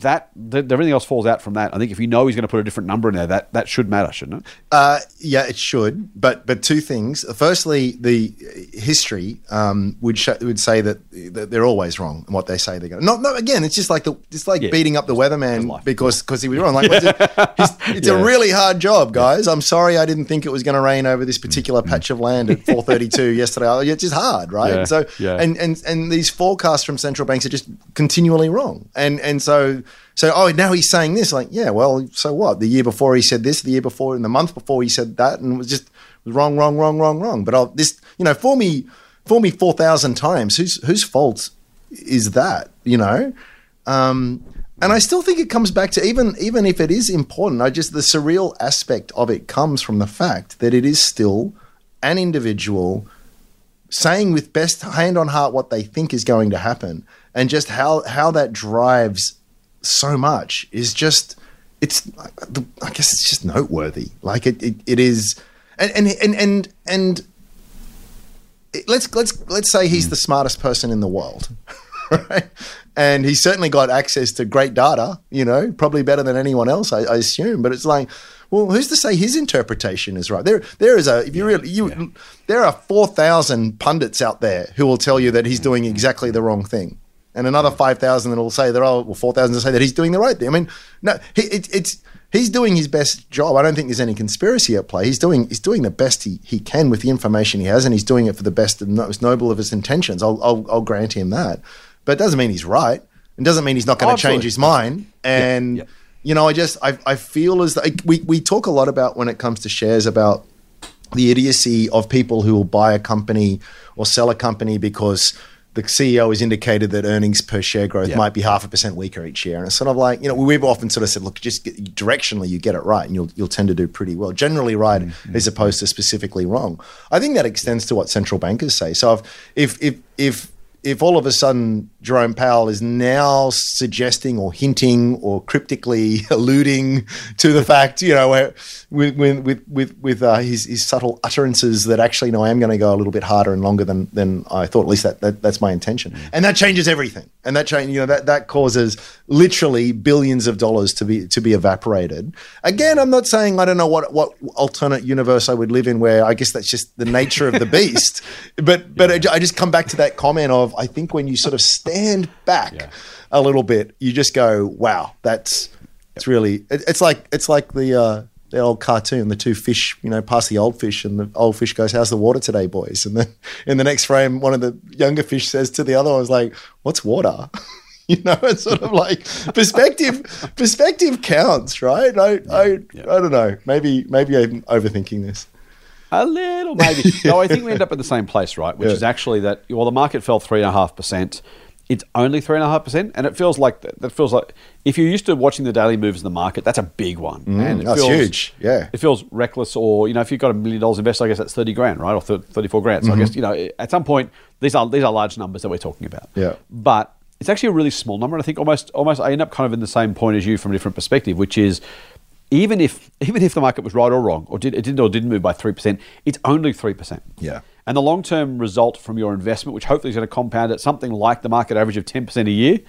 that, that everything else falls out from that. I think if you know he's going to put a different number in there, that that should matter, shouldn't it? Uh, yeah, it should. But but two things. Firstly, the history um, would would say that, that they're always wrong in what they say they're going. to Not not again. It's just like the it's like Yeah. beating up the weatherman because because he was wrong. Like what's it- he's- it's a really hard job, guys. I'm sorry, I didn't think it was going to rain over this particular Mm. patch of land at 4:32 yesterday. Oh, It's just hard, right? Yeah, So yeah. and and and these forecasts from central banks are just continually wrong. And and so so oh now he's saying this like yeah well so what the year before he said this the year before and the month before he said that and it was just wrong wrong wrong wrong wrong. But I'll, this you know for me for me four thousand times whose whose fault is that you know. Um, and I still think it comes back to even even if it is important, I just the surreal aspect of it comes from the fact that it is still an individual saying with best hand on heart what they think is going to happen, and just how how that drives so much is just it's I guess it's just noteworthy. Like it it, it is, and and and and and let's let's let's say he's hmm. the smartest person in the world, right? And he's certainly got access to great data, you know, probably better than anyone else, I, I assume. But it's like, well, who's to say his interpretation is right? There, there is a if you really you, there are four thousand pundits out there who will tell you that he's doing exactly the wrong thing, and another five thousand that will say that oh, well, four thousand to say that he's doing the right thing. I mean, no, he, it, it's he's doing his best job. I don't think there's any conspiracy at play. He's doing he's doing the best he, he can with the information he has, and he's doing it for the best and most noble of his intentions. I'll I'll, I'll grant him that, but it doesn't mean he's right. It doesn't mean he's not going Oh, to change his mind. And yeah. you know, I just I I feel as though we we talk a lot about when it comes to shares about the idiocy of people who will buy a company or sell a company because the CEO has indicated that earnings per share growth Yeah. might be half a percent weaker each year. And it's sort of like, you know, we've often sort of said, look, just get, directionally you get it right and you'll, you'll tend to do pretty well. Generally right Mm-hmm. as opposed to specifically wrong. I think that extends to what central bankers say. So if, if, if, if, if all of a sudden Jerome Powell is now suggesting or hinting or cryptically alluding to the fact, you know, where, with with with with, uh, his, his subtle utterances that actually, no, I am going to go a little bit harder and longer than than I thought. At least that, that that's my intention, and that changes everything. And that change, you know, that that causes literally billions of dollars to be to be evaporated. Again, I'm not saying I don't know what what alternate universe I would live in where I guess that's just the nature of the beast. but but I, I just come back to that comment of I think when you sort of stand back Yeah. a little bit, you just go, wow, that's it's really it, it's like it's like the uh, the old cartoon, the two fish, you know, pass the old fish, and the old fish goes, "How's the water today, boys?" And then in the next frame, one of the younger fish says to the other one, "Was like, what's water?" you know, it's sort of like perspective. perspective counts, right? I, I, I don't know. Maybe, maybe I'm overthinking this. A little, maybe. no, I think we end up at the same place, right? Which Yeah. is actually that. Well, the market fell three and a half percent. It's only three and a half percent, and it feels like that. Feels like if you're used to watching the daily moves in the market, that's a big one. Mm, and it that's feels, huge, yeah. it feels reckless. Or you know, if you've got a million dollars invested, I guess that's thirty grand, right, or thir- thirty-four grand. So I mm-hmm. guess you know, at some point, these are these are large numbers that we're talking about. Yeah. but it's actually a really small number, and I think almost almost I end up kind of in the same point as you from a different perspective, which is even if even if the market was right or wrong, or did it didn't or didn't move by three percent, it's only three percent. Yeah. And the long term result from your investment, which hopefully is going to compound at something like the market average of ten percent a year,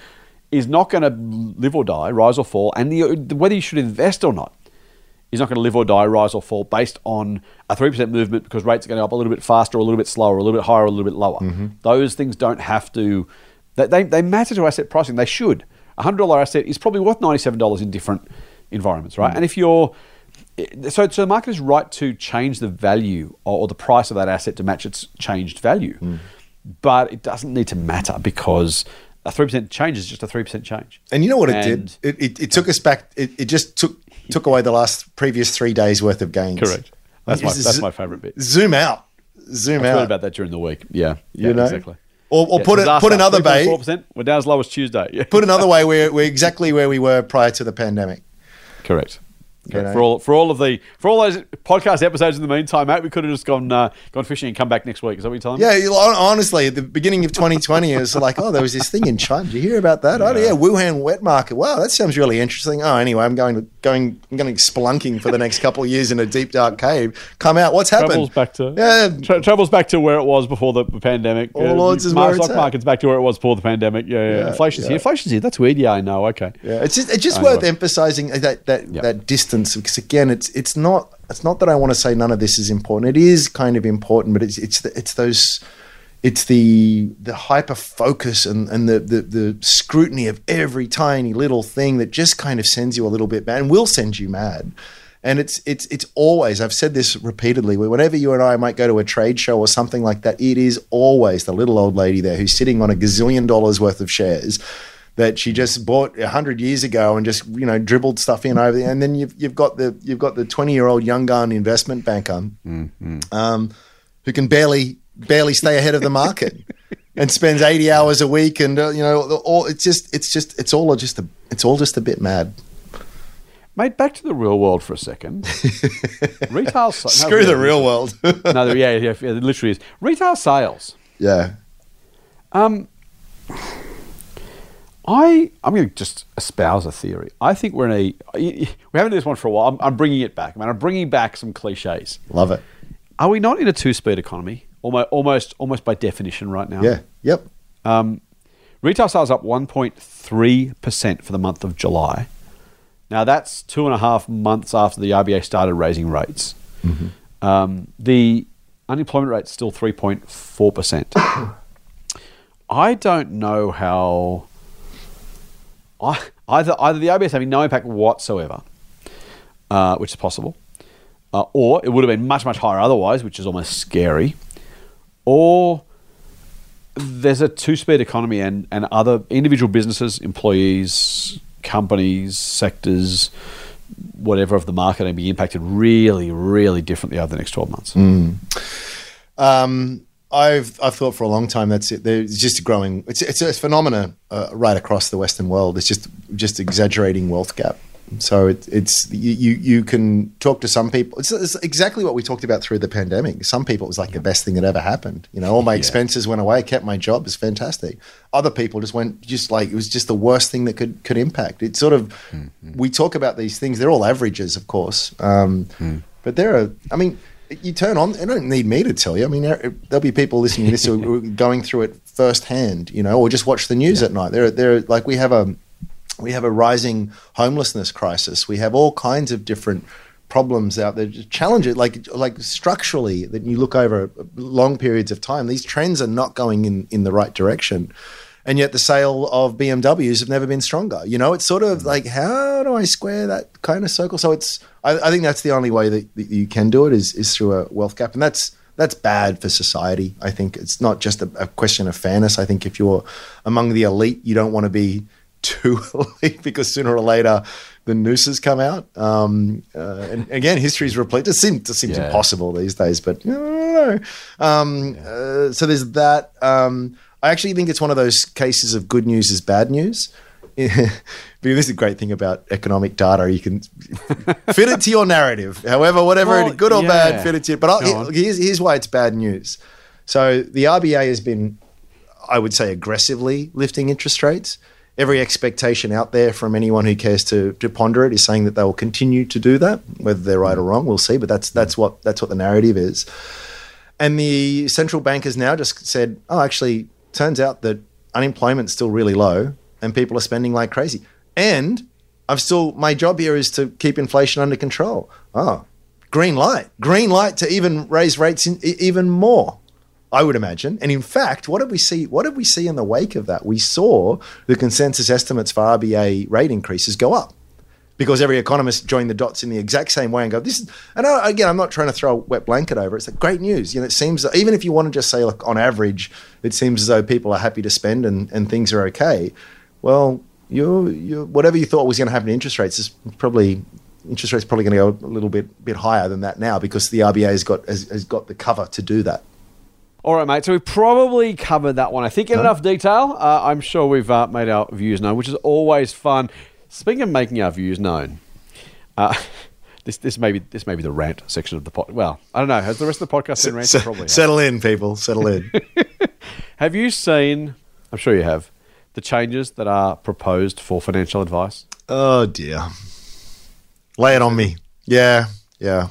is not going to live or die, rise or fall, and the, whether you should invest or not is not going to live or die, rise or fall based on a 3% movement because rates are going to go up a little bit faster, or a little bit slower, a little bit higher, or a little bit lower. Mm-hmm. Those things don't have to, they, they, they matter to asset pricing. They should. A $100 asset is probably worth $97 in different environments, right? Mm. And if you're, so, so the market is right to change the value or, or the price of that asset to match its changed value. Hmm. But it doesn't need to matter because a 3% change is just a 3% change. And you know what it And- did? It, it, it took us back. It, it just took took away the last previous three days worth of gains. Correct. That's my, that's my favorite bit. Zoom out. Zoom I out. thought about that during the week. Yeah, yeah You know? exactly. Or, or Yeah, put it put another way. 3.4%. We're down as low as Tuesday. Yeah. Put another way. We're we're exactly where we were prior to the pandemic. Correct. You? For all for all of the for all those podcast episodes in the meantime, mate, we could have just gone uh, gone fishing and come back next week. Is that what you're telling me? Yeah, honestly, at the beginning of 2020, it was like, oh, there was this thing in China. Did you hear about that? Oh, yeah, Wuhan wet market. Wow, that sounds really interesting. Oh, anyway, I'm going to going I'm going spelunking for the next couple of years in a deep dark cave. Come out. What's happened? Travels back to Yeah. tra- travels back to where it was before the pandemic. All odds is mar- where it's stock at. market's back to where it was before the pandemic. Yeah, yeah. Yeah, Inflation's yeah. here. Inflation's here. That's weird. Yeah, I know. Okay. Yeah, it's just it's just Anyway. worth emphasizing that that Yeah. that distance because again, it's it's not it's not that I want to say none of this is important. It is kind of important, but it's it's the, it's those it's the the hyper focus and and the, the the scrutiny of every tiny little thing that just kind of sends you a little bit mad and will send you mad. And it's it's it's always I've said this repeatedly. Whenever you and I might go to a trade show or something like that, it is always the little old lady there who's sitting on a gazillion dollars worth of shares that she just bought a hundred years ago and just you know dribbled stuff in over there. And then you've you've got the you've got the twenty year old young gun investment banker um, who can barely barely stay ahead of the market and spends eighty hours a week and uh, you know all it's just it's just it's all just a it's all just a bit mad. Mate, back to the real world for a second. Retail. sa- no, Screw the real world. No, yeah, yeah, yeah, it literally is. Retail sales. yeah. Um, I I'm going to just espouse a theory. I think we're in a we haven't done this one for a while. I'm, I'm bringing it back. I mean, I'm bringing back some cliches. Love it. Are we not in a two-speed economy? Almost, almost, almost by definition, right now. Yeah. Yep. Um, retail sales up 1.3 percent for the month of July. Now that's two and a half months after the RBA started raising rates. Um, the unemployment rate's still 3.4 percent. I don't know how. Either either the is having no impact whatsoever, uh, which is possible, uh, or it would have been much much higher otherwise, which is almost scary, or there's a two-speed economy and, and other individual businesses, employees, companies, sectors, whatever of the market are be impacted really, really differently over the next 12 months. Um, I've I've thought for a long time that's it. There's just a growing. It's it's a phenomena uh, right across the Western world. It's just just exaggerating wealth gap. So it, it's you, you can talk to some people. It's, it's exactly what we talked about through the pandemic. Some people it was like the best thing that ever happened. You know, all my expenses went away, I kept my job. It's fantastic. Other people just went just like it was just the worst thing that could could impact. It's sort of we talk about these things. They're all averages, of course, um, but there are. I mean you turn on. You don't need me to tell you. I mean, there- there'll be people listening to this who are going through it firsthand, you know, or just watch the news at night. There, there, like we have a we have a rising homelessness crisis. We have all kinds of different problems out there, just challenges like like structurally that you look over long periods of time. These trends are not going in in the right direction. And yet the sale of BMWs have never been stronger. You know, it's sort of like how do I square that kind of circle? So it's I, I think that's the only way that, that you can do it is is through a wealth gap, and that's that's bad for society. I think it's not just a, a question of fairness. I think if you're among the elite, you don't want to be too elite because sooner or later the nooses come out. Um, uh, and again, history is replete. It seems, it seems Yeah. impossible these days, but you know, um, uh, so there's that. Um, I actually think it's one of those cases of good news is bad news. because this is a great thing about economic data. You can fit it to your narrative. However, whatever, Well, good or yeah. bad, fit it to it. But I'll, here's, here's why it's bad news. So the RBA has been, I would say, aggressively lifting interest rates. Every expectation out there from anyone who cares to, to ponder it is saying that they will continue to do that. Whether they're right or wrong, we'll see. But that's that's what that's what the narrative is. And the central bank has now just said, oh, actually, turns out that unemployment's still really low and people are spending like crazy. And I've still, my job here is to keep inflation under control. Oh, green light. Green light to even raise rates in, even more. I would imagine. And in fact, what did we see? What did we see in the wake of that? We saw the consensus estimates for RBA rate increases go up because every economist joined the dots in the exact same way and go, this is, and I, again, I'm not trying to throw a wet blanket over it. It's like great news. You know, it seems, that even if you want to just say, like, on average, it seems as though people are happy to spend and, and things are okay. Well, you you whatever you thought was going to happen to interest rates is probably, interest rates probably going to go a little bit bit higher than that now because the RBA has got, has, has got the cover to do that. All right, mate. So we've probably covered that one. I think in enough detail. Uh, I'm sure we've uh, made our views known, which is always fun. Speaking of making our views known, uh, this this may be this may be the rant section of the pod. Well, I don't know. Has the rest of the podcast been ranting? Se- Probably. settle in, people. Settle in. Have you seen? I'm sure you have. The changes that are proposed for financial advice. oh dear. Lay it on me. Yeah, yeah.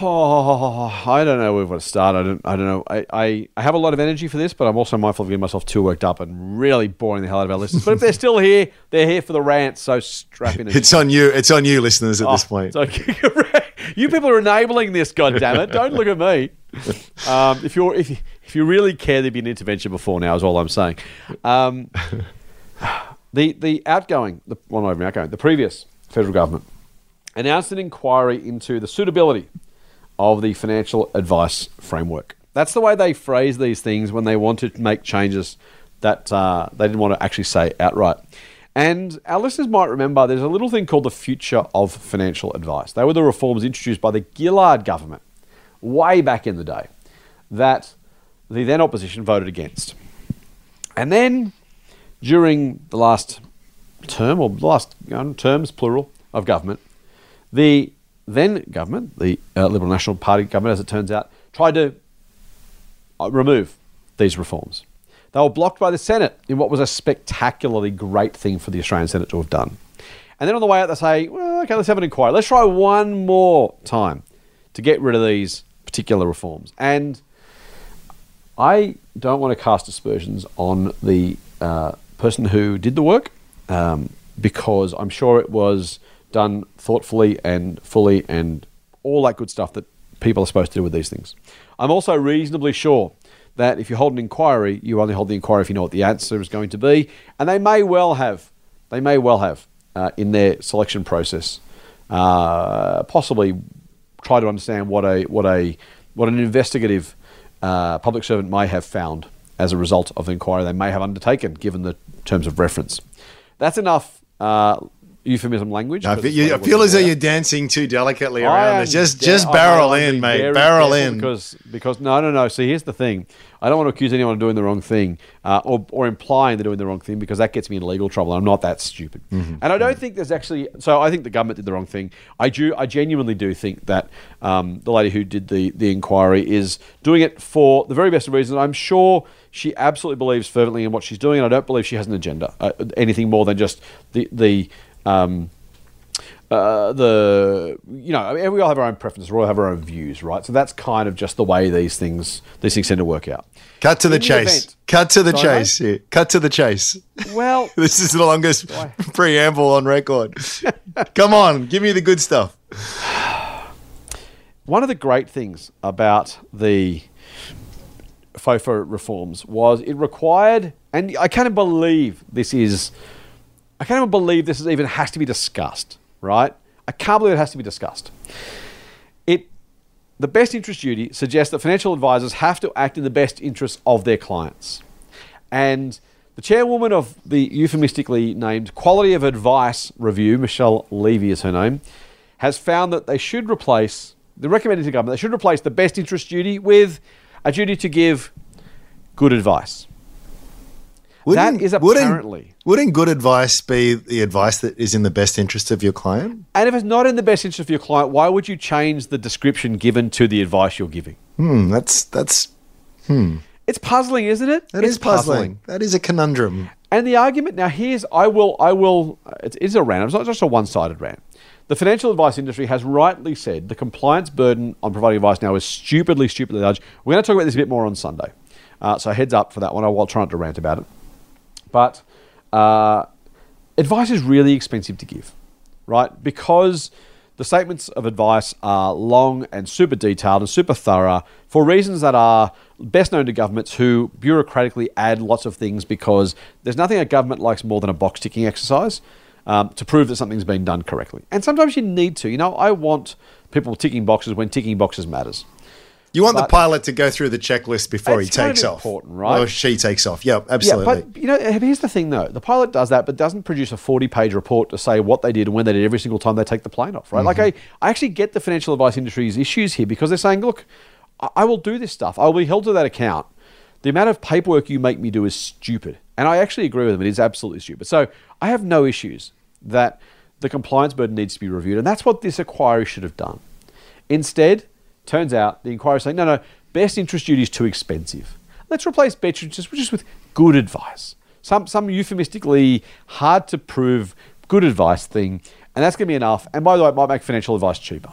Oh, I don't know where we've got to start. I don't. I don't know. I, I, I have a lot of energy for this, but I'm also mindful of getting myself too worked up and really boring the hell out of our listeners. But if they're still here, they're here for the rant. So strap in. It's on you. It's on you, listeners. At this Oh, point, it's okay. you people are enabling this. God damn it! Don't look at me. Um, if you're if you, if you really care, there'd be an intervention before now. Is all I'm saying. Um, the the outgoing, the well, not even outgoing, the previous federal government announced an inquiry into the suitability of the financial advice framework. That's the way they phrase these things when they want to make changes that uh, they didn't want to actually say outright. And our listeners might remember there's a little thing called the Future of Financial Advice. They were the reforms introduced by the Gillard government way back in the day that the then opposition voted against. And then during the last term, or last terms, plural, of government, the then government, the uh, Liberal National Party government, as it turns out, tried to uh, remove these reforms. They were blocked by the Senate in what was a spectacularly great thing for the Australian Senate to have done. And then on the way out, they say, well, okay, let's have an inquiry. Let's try one more time to get rid of these particular reforms. And I don't want to cast aspersions on the uh, person who did the work um, because I'm sure it was done thoughtfully and fully and all that good stuff that people are supposed to do with these things. I'm also reasonably sure that if you hold an inquiry, you only hold the inquiry if you know what the answer is going to be, and they may well have, they may well have uh, in their selection process, uh, possibly try to understand what a what a what an investigative uh, public servant may have found as a result of the inquiry they may have undertaken, given the terms of reference. That's enough uh, euphemism language. I feel, you, I feel as though you're dancing too delicately around this. Just, da- just barrel in, mate. Barrel in. Because, because no, no, no. See, here's the thing. I don't want to accuse anyone of doing the wrong thing uh, or, or implying they're doing the wrong thing because that gets me in legal trouble. I'm not that stupid. Mm-hmm. And I don't think there's actually. So I think the government did the wrong thing. I do. I genuinely do think that um, the lady who did the the inquiry is doing it for the very best of reasons. I'm sure she absolutely believes fervently in what she's doing, and I don't believe she has an agenda, uh, anything more than just the the. Um, uh, the you know I mean, we all have our own preferences, we all have our own views, right? So that's kind of just the way these things these things tend to work out. Cut to the the chase. event- Cut to the Sorry, chase. here. Cut to the chase. Well, This is the longest preamble on record. Come on, give me the good stuff. one of the great things about the FOFA reforms was it required, and I can't believe this is, I can't even believe this is even has to be discussed, right? I can't believe it has to be discussed. It, the best interest duty suggests that financial advisors have to act in the best interests of their clients. And the chairwoman of the euphemistically named Quality of Advice Review, Michelle Levy is her name, has found that they should replace, the recommended to government, they should replace the best interest duty with a duty to give good advice. That is apparently. Wouldn't, wouldn't good advice be the advice that is in the best interest of your client? And if it's not in the best interest of your client, why would you change the description given to the advice you're giving? Hmm, that's that's hmm. It's puzzling, isn't it? that it's is puzzling. That is a conundrum. And the argument now here's I will I will it is a rant. It's not just a one-sided rant. The financial advice industry has rightly said the compliance burden on providing advice now is stupidly, stupidly large. We're going to talk about this a bit more on Sunday. Uh, so heads up for that one. I will try not to rant about it. But uh, advice is really expensive to give, right? Because the statements of advice are long and super detailed and super thorough for reasons that are best known to governments who bureaucratically add lots of things because there's nothing a government likes more than a box ticking exercise um, to prove that something's been done correctly. And sometimes you need to. You know, I want people ticking boxes when ticking boxes matters. You want But- the pilot to go through the checklist before he It's kind of takes off. important, right? Or she takes off. Yep, absolutely. Yeah, but you know, uh, here's the thing though: the pilot does that, but doesn't produce a forty-page report to say what they did and when they did every single time they take the plane off. Right? Like mm-hmm. I, I actually get the financial advice industry's issues here because they're saying, look, I, I will do this stuff. I will be held to that account. The amount of paperwork you make me do is stupid, and I actually agree with them. It is absolutely stupid. So I have no issues that the compliance burden needs to be reviewed, and that's what this inquiry should have done. Instead, turns out the inquiry is saying, no, no, best interest duty is too expensive. Let's replace best interest just with good advice. Some, some euphemistically hard to prove good advice thing, and that's going to be enough. And by the way, it might make financial advice cheaper.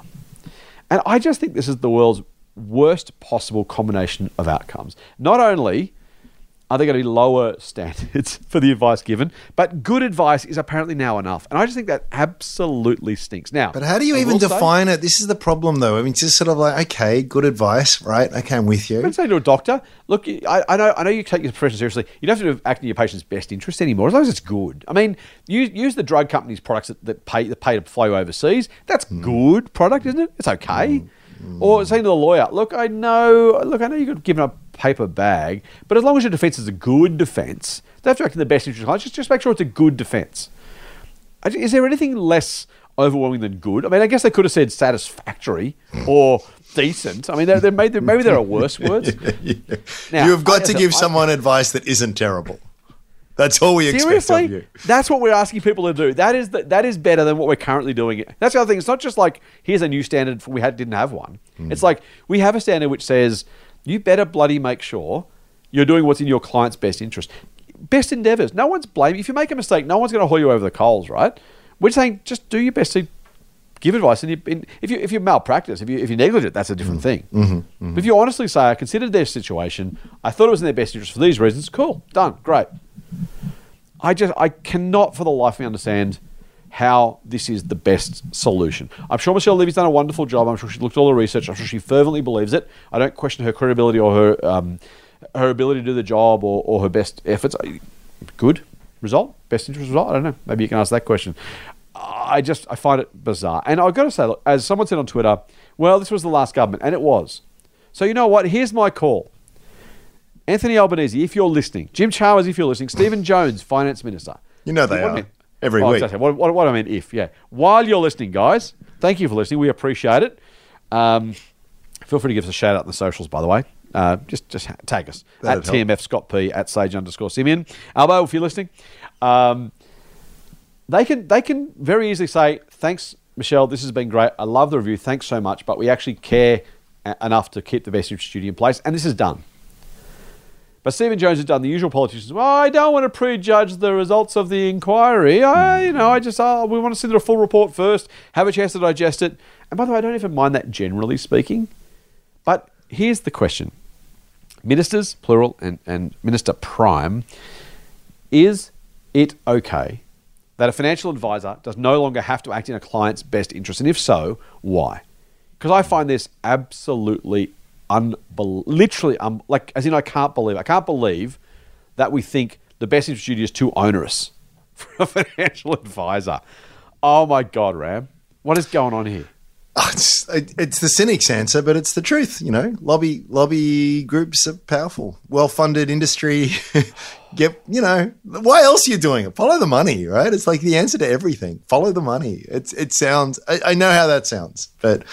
And I just think this is the world's worst possible combination of outcomes. Not only are there going to be lower standards for the advice given, but good advice is apparently now enough. And I just think that absolutely stinks. Now, But how do you even will say- define it? This is the problem, though. I mean, it's just sort of like, okay, good advice, right? Okay, I'm with you. I'm say to a doctor, look, I, I know, I know you take your profession seriously. You don't have to act in your patient's best interest anymore, as long as it's good. I mean, use, use the drug company's products that, that pay that pay to fly you overseas. That's mm. good product, isn't it? It's okay. Mm. Or saying to the lawyer, look, I know, look, I know you've given a paper bag, but as long as your defence is a good defence, they have to act in the best interest of clients. Just, just make sure it's a good defence. Is there anything less overwhelming than good? I mean, I guess they could have said satisfactory or decent. I mean, they're, they're made, maybe there are worse words. Now, You've got I- to give I- someone advice that isn't terrible. That's all we expect of Seriously, you. that's what we're asking people to do. That is the, that is better than what we're currently doing. It. That's the other thing. It's not just like here's a new standard. For, we had, didn't have one. Hmm. It's like we have a standard which says you better bloody make sure you're doing what's in your client's best interest. Best endeavors. No one's blaming. If you make a mistake, no one's going to haul you over the coals, right? We're saying just do your best to give advice. And if you if you malpractice, if you if you negligent, that's a different thing. Mm-hmm, mm-hmm. But if you honestly say, I considered their situation, I thought it was in their best interest for these reasons. Cool, done, great. I just I cannot for the life of me understand how this is the best solution. I'm sure Michelle Levy's done a wonderful job. I'm sure she looked at all the research. I'm sure she fervently believes it. I don't question her credibility or her um, her ability to do the job or, or her best efforts. Good result, best interest result. I don't know. Maybe you can ask that question. I just I find it bizarre, and I've got to say, look, as someone said on Twitter, well, this was the last government, and it was. So you know what? Here's my call. Anthony Albanese, if you're listening, Jim Chalmers, if you're listening, Stephen Jones, Finance Minister. You know they are. Every Oh, week. exactly. What, what, what I mean, if, yeah. While you're listening, guys, thank you for listening. We appreciate it. Um, feel free to give us a shout out in the socials, by the way. Uh, just just tag us That'd at help. TMF Scott P at Sage underscore Simian. Albo, if you're listening, um, they can they can very easily say thanks, Michelle. This has been great. I love the review. Thanks so much. But we actually care a- enough to keep the best interest duty in place, and this is done. But Stephen Jones has done the usual politicians. Well, I don't want to prejudge the results of the inquiry. I, you know, I just uh, we want to see the full report first, have a chance to digest it. And by the way, I don't even mind that generally speaking. But here's the question: Ministers, plural, and, and Minister Prime, is it okay that a financial advisor does no longer have to act in a client's best interest? And if so, why? Because I find this absolutely unbel- literally, um, like as in I can't believe. I can't believe that we think the best interest duty is too onerous for a financial advisor. Oh my god, Ram, what is going on here? Oh, it's, it's the cynic's answer, but it's the truth. You know, lobby lobby groups are powerful, well funded industry. Get you know why else are you doing it? Follow the money, right? It's like the answer to everything. Follow the money. It's it sounds. I, I know how that sounds, but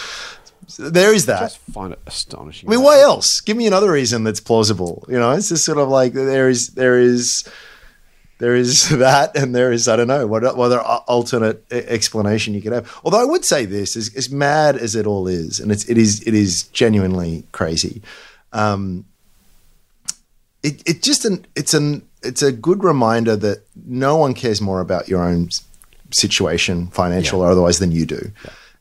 there is I that. just find it astonishing. I mean, why else? Give me another reason that's plausible. You know, it's just sort of like there is there is there is that, and there is I don't know what other alternate explanation you could have. Although I would say this, as, as mad as it all is, and it's it is it is genuinely crazy. Um, it it just an it's an it's a good reminder that no one cares more about your own situation, financial or otherwise, than you do.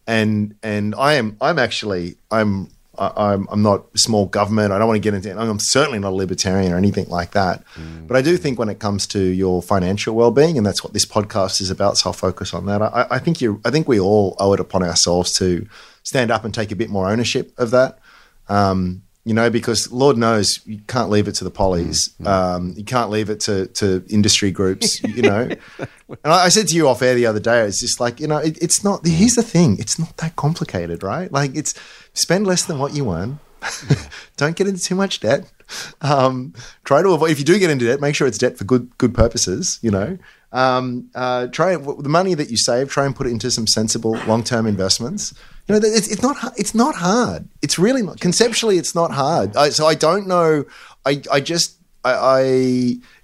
And and I am I'm actually I'm I- I'm I'm not small government. I don't want to get into. I'm certainly not a libertarian or anything like that. But I do think when it comes to your financial well being, and that's what this podcast is about, so I'll focus on that. I, I think you. I think we all owe it upon ourselves to stand up and take a bit more ownership of that. Um, you know, because Lord knows you can't leave it to the pollies. Um, you can't leave it to, to industry groups, you know. and I, I said to you off air the other day, it's just like, you know, it, it's not, here's the thing, it's not that complicated, right? Like, it's spend less than what you earn. Don't get into too much debt. Um, try to avoid, if you do get into debt, make sure it's debt for good, good purposes, you know. Um, uh, try the money that you save, try and put it into some sensible long term investments. You know, it's, it's not it's not hard. It's really not conceptually. It's not hard. I, so I don't know. I I just I. I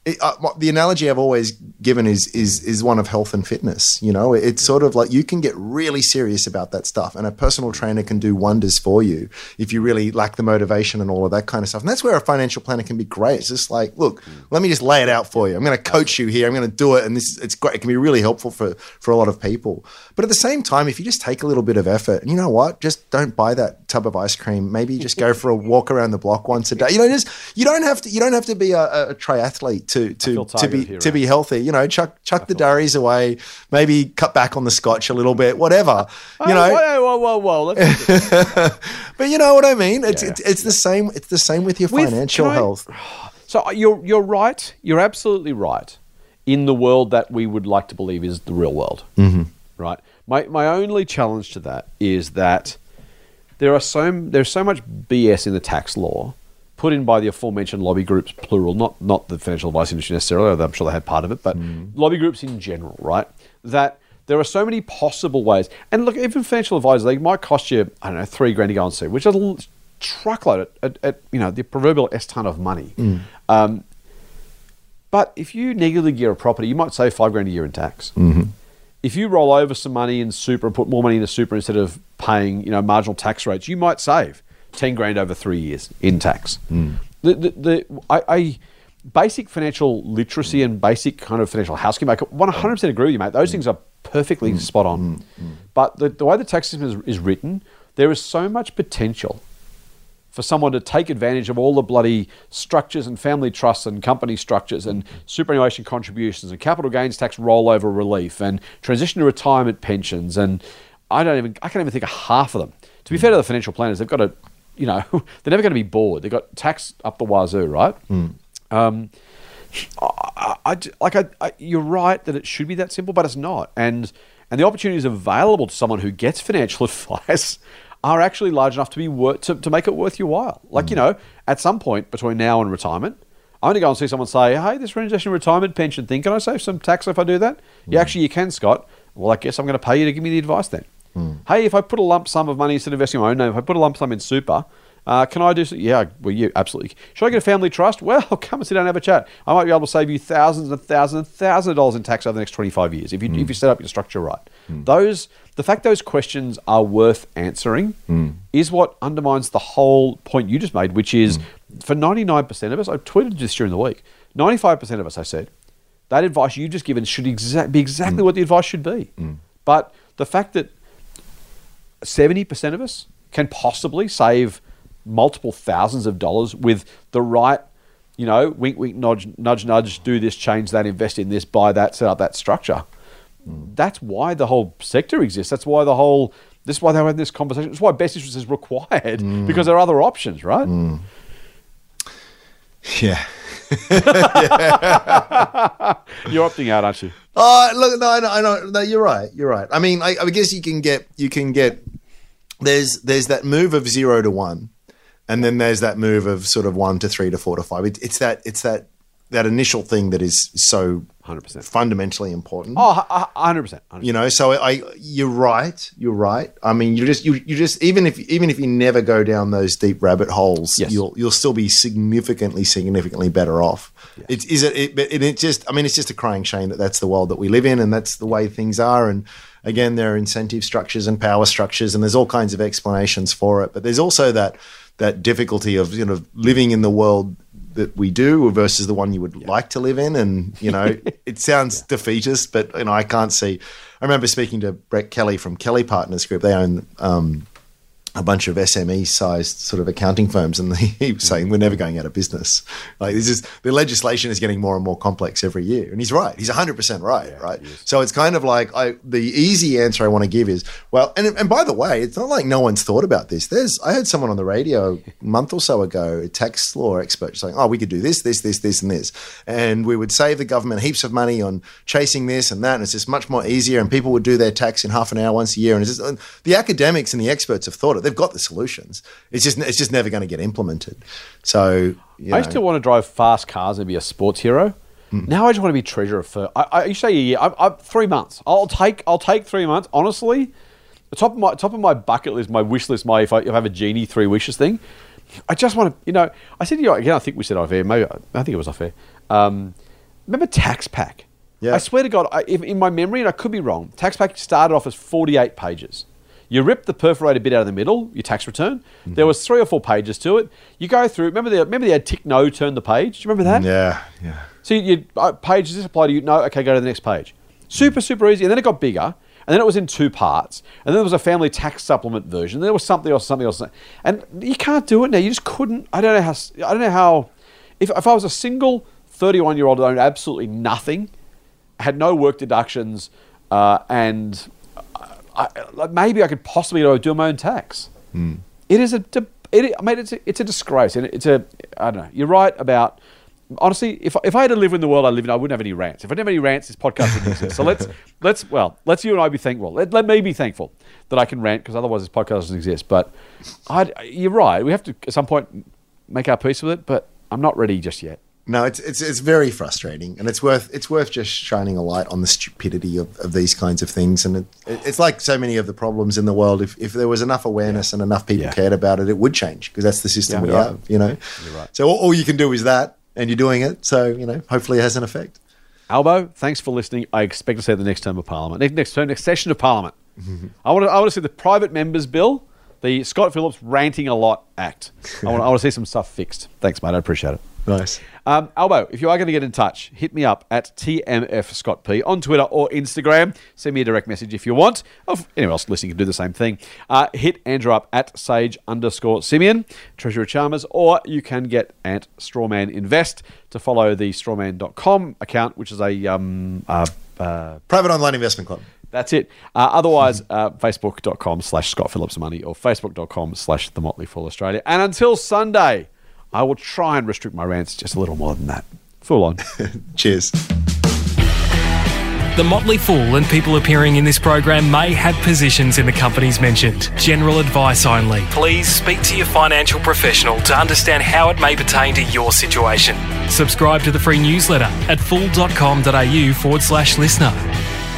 it, uh, the analogy I've always given is is is one of health and fitness. You know, it's sort of like you can get really serious about that stuff, and a personal trainer can do wonders for you if you really lack the motivation and all of that kind of stuff. And that's where a financial planner can be great. It's just like, look, let me just lay it out for you. I'm going to coach you here. I'm going to do it, and this is, it's great. It can be really helpful for for a lot of people. But at the same time, if you just take a little bit of effort, and you know what, just don't buy that tub of ice cream. Maybe just go for a walk around the block once a day. You know, just you don't have to you don't have to be a, a triathlete to to to be here, to be healthy. You know, chuck chuck the durries away. Maybe cut back on the scotch a little bit. Whatever. You know. whoa, whoa, whoa, whoa. But you know what I mean. It's Yeah. it's, it's the same. It's the same with your With- financial I- health. So you're you're right. You're absolutely right. In the world that we would like to believe is the real world, mm-hmm. Right? My my only challenge to that is that there are so there's so much BS in the tax law put in by the aforementioned lobby groups, plural, not not the financial advice industry necessarily. Although I'm sure they had part of it, but hmm. lobby groups in general, right? That there are so many possible ways. And look, even financial advisors, they might cost you, I don't know, three grand to go and see, which is a truckload at, at, at you know the proverbial s ton of money. Hmm. Um, but if you negatively gear a property, you might save five grand a year in tax. Mm-hmm. If you roll over some money in super and put more money in into super instead of paying, you know, marginal tax rates, you might save ten grand over three years in tax. Hmm. The, the, the I, I basic financial literacy and basic kind of financial housekeeping. I one hundred percent agree with you, mate. Those hmm. things are perfectly hmm. spot on. But the, the way the tax system is, is written, there is so much potential for someone to take advantage of all the bloody structures and family trusts and company structures and superannuation contributions and capital gains tax rollover relief and transition to retirement pensions and I don't even I can't even think of half of them. To be fair to the financial planners, they've got to, you know, they're never going to be bored. They've got tax up the wazoo, right? Um, I, I- I- like I, I, you're right that it should be that simple, but it's not. And and the opportunities available to someone who gets financial advice are actually large enough to be worth to, to make it worth your while. Like you mm. know, at some point between now and retirement, I'm going to go and see someone say, "Hey, this transition retirement pension thing, can I save some tax if I do that?" Yeah, mm. actually, you can, Scott. Well, I guess I'm going to pay you to give me the advice then. Mm. Hey, if I put a lump sum of money instead of investing in my own name, if I put a lump sum in super, uh, can I do so? Yeah, well, you absolutely. Should I get a family trust? Well, come and sit down and have a chat. I might be able to save you thousands and thousands and thousands of dollars in tax over the next 25 years if you, if you set up your structure right. Those the fact those questions are worth answering hmm. is what undermines the whole point you just made, which is hmm. for 99% of us, I tweeted this during the week, 95% of us, I said, that advice you just given should exact, be exactly hmm. what the advice should be. But the fact that 70% of us can possibly save multiple thousands of dollars with the right, you know, wink, wink, nudge, nudge, nudge, do this, change that, invest in this, buy that, set up that structure. That's why the whole sector exists. That's why the whole This is why they were having this conversation. It's why best interest is required Mm. because there are other options, right? Yeah. You're opting out, aren't you? Oh, look, no, I know, I know, no, you're right, you're right. I mean, I, I guess you can get, you can get. There's there's that move of zero to one, and then there's that move of sort of one to three to four to five. It, it's that it's that that initial thing that is so 100%. fundamentally important. Oh, hu- hu- 100%. 100%. You know, so I, you're right. You're right. I mean, you just, you, you just, even if, even if you never go down those deep rabbit holes, Yes. you'll, you'll still be significantly, significantly better off. It's, is it, it, but it, it just, I mean, it's just a crying shame that that's the world that we live in, and that's the way things are. And again, there are incentive structures and power structures, and there's all kinds of explanations for it. But there's also that, that difficulty of, you know, living in the world that we do versus the one you would like to live in. And, you know, it sounds defeatist, but, you know, I can't see. I remember speaking to Brett Kelly from Kelly Partners Group. They own um, a bunch of SME sized sort of accounting firms, and he was hmm. saying we're never going out of business. Like this is the legislation is getting more and more complex every year, and he's right. He's hundred percent right, right? So it's kind of like I, the easy answer I want to give is well, and and by the way, it's not like no one's thought about this. There's I heard someone on the radio a month or so ago, a tax law expert, saying, oh, we could do this, this, this, this, and this, and we would save the government heaps of money on chasing this and that, and it's just much more easier, and people would do their tax in half an hour once a year, and it's just, and the academics and the experts have thought it. They've got the solutions. It's just it's just never going to get implemented. So you I used to want to drive fast cars and be a sports hero. Now I just want to be treasurer for. I, I you say a year. I, I, three months. I'll take. I'll take three months. Honestly, the top of my top of my bucket list, my wish list, my if I, if I have a genie three wishes thing. I just want to. You know, I said to you again. I think we said off air. Maybe I think it was off air. Um, remember Tax Pack? Yeah. I swear to God, I, if, in my memory, and I could be wrong, Tax Pack started off as forty-eight pages. You rip the perforated bit out of the middle, your tax return. Mm-hmm. There was three or four pages to it. You go through. Remember the remember they had tick no, turn the page. Do you remember that? yeah, yeah. So you, you uh, page does this apply to you? No, okay, go to the next page. Super, super easy. And then it got bigger, and then it was in two parts, and then there was a family tax supplement version. There was something else, something else, and you can't do it now. You just couldn't. I don't know how. I don't know how. If if I was a single thirty-one-year-old that owned absolutely nothing, had no work deductions, uh, and I, like maybe I could possibly do my own tax. Hmm. It is a, it, I mean, it's a, it's a disgrace, and it's a, I don't know. You're right about. Honestly, if, if I had to live in the world I live in, I wouldn't have any rants. If I didn't have any rants, this podcast wouldn't exist. So let's let's well, let's you and I be thankful. Let, let me be thankful that I can rant because otherwise this podcast doesn't exist. But I, you're right. We have to at some point make our peace with it. But I'm not ready just yet. No, it's it's it's very frustrating, and it's worth it's worth just shining a light on the stupidity of, of these kinds of things. And it, it, it's like so many of the problems in the world. If if there was enough awareness and enough people Yeah. cared about it, it would change because that's the system Yeah, we right. have. You know, so all, all you can do is that, and you're doing it. So you know, hopefully, it has an effect. Albo, thanks for listening. I expect to see the next term of Parliament, next, next term, next session of Parliament. I want to, I want to see the private members bill, the Scott Phillips ranting a lot act. I want, I want to see some stuff fixed. Thanks, mate. I appreciate it. Nice. Um, Albo, if you are going to get in touch, hit me up at TMF Scott P on Twitter or Instagram. Send me a direct message if you want. Or anyone else listening can do the same thing. Uh, hit Andrew up at sage underscore Simian, Treasurer Chalmers, or you can get at Strawman Invest to follow the strawman.com account, which is a. Um, uh, uh, Private online investment club. that's it. Uh, otherwise, uh, facebook.com slash Scott Phillips Money or facebook.com slash The Motley Fool Australia. And until Sunday, I will try and restrict my rants just a little more than that. Full on. Cheers. The Motley Fool and people appearing in this program may have positions in the companies mentioned. General advice only. Please speak to your financial professional to understand how it may pertain to your situation. Subscribe to the free newsletter at fool.com.au forward slash listener.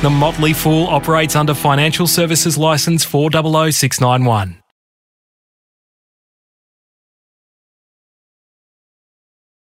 The Motley Fool operates under Financial Services Licence 400691.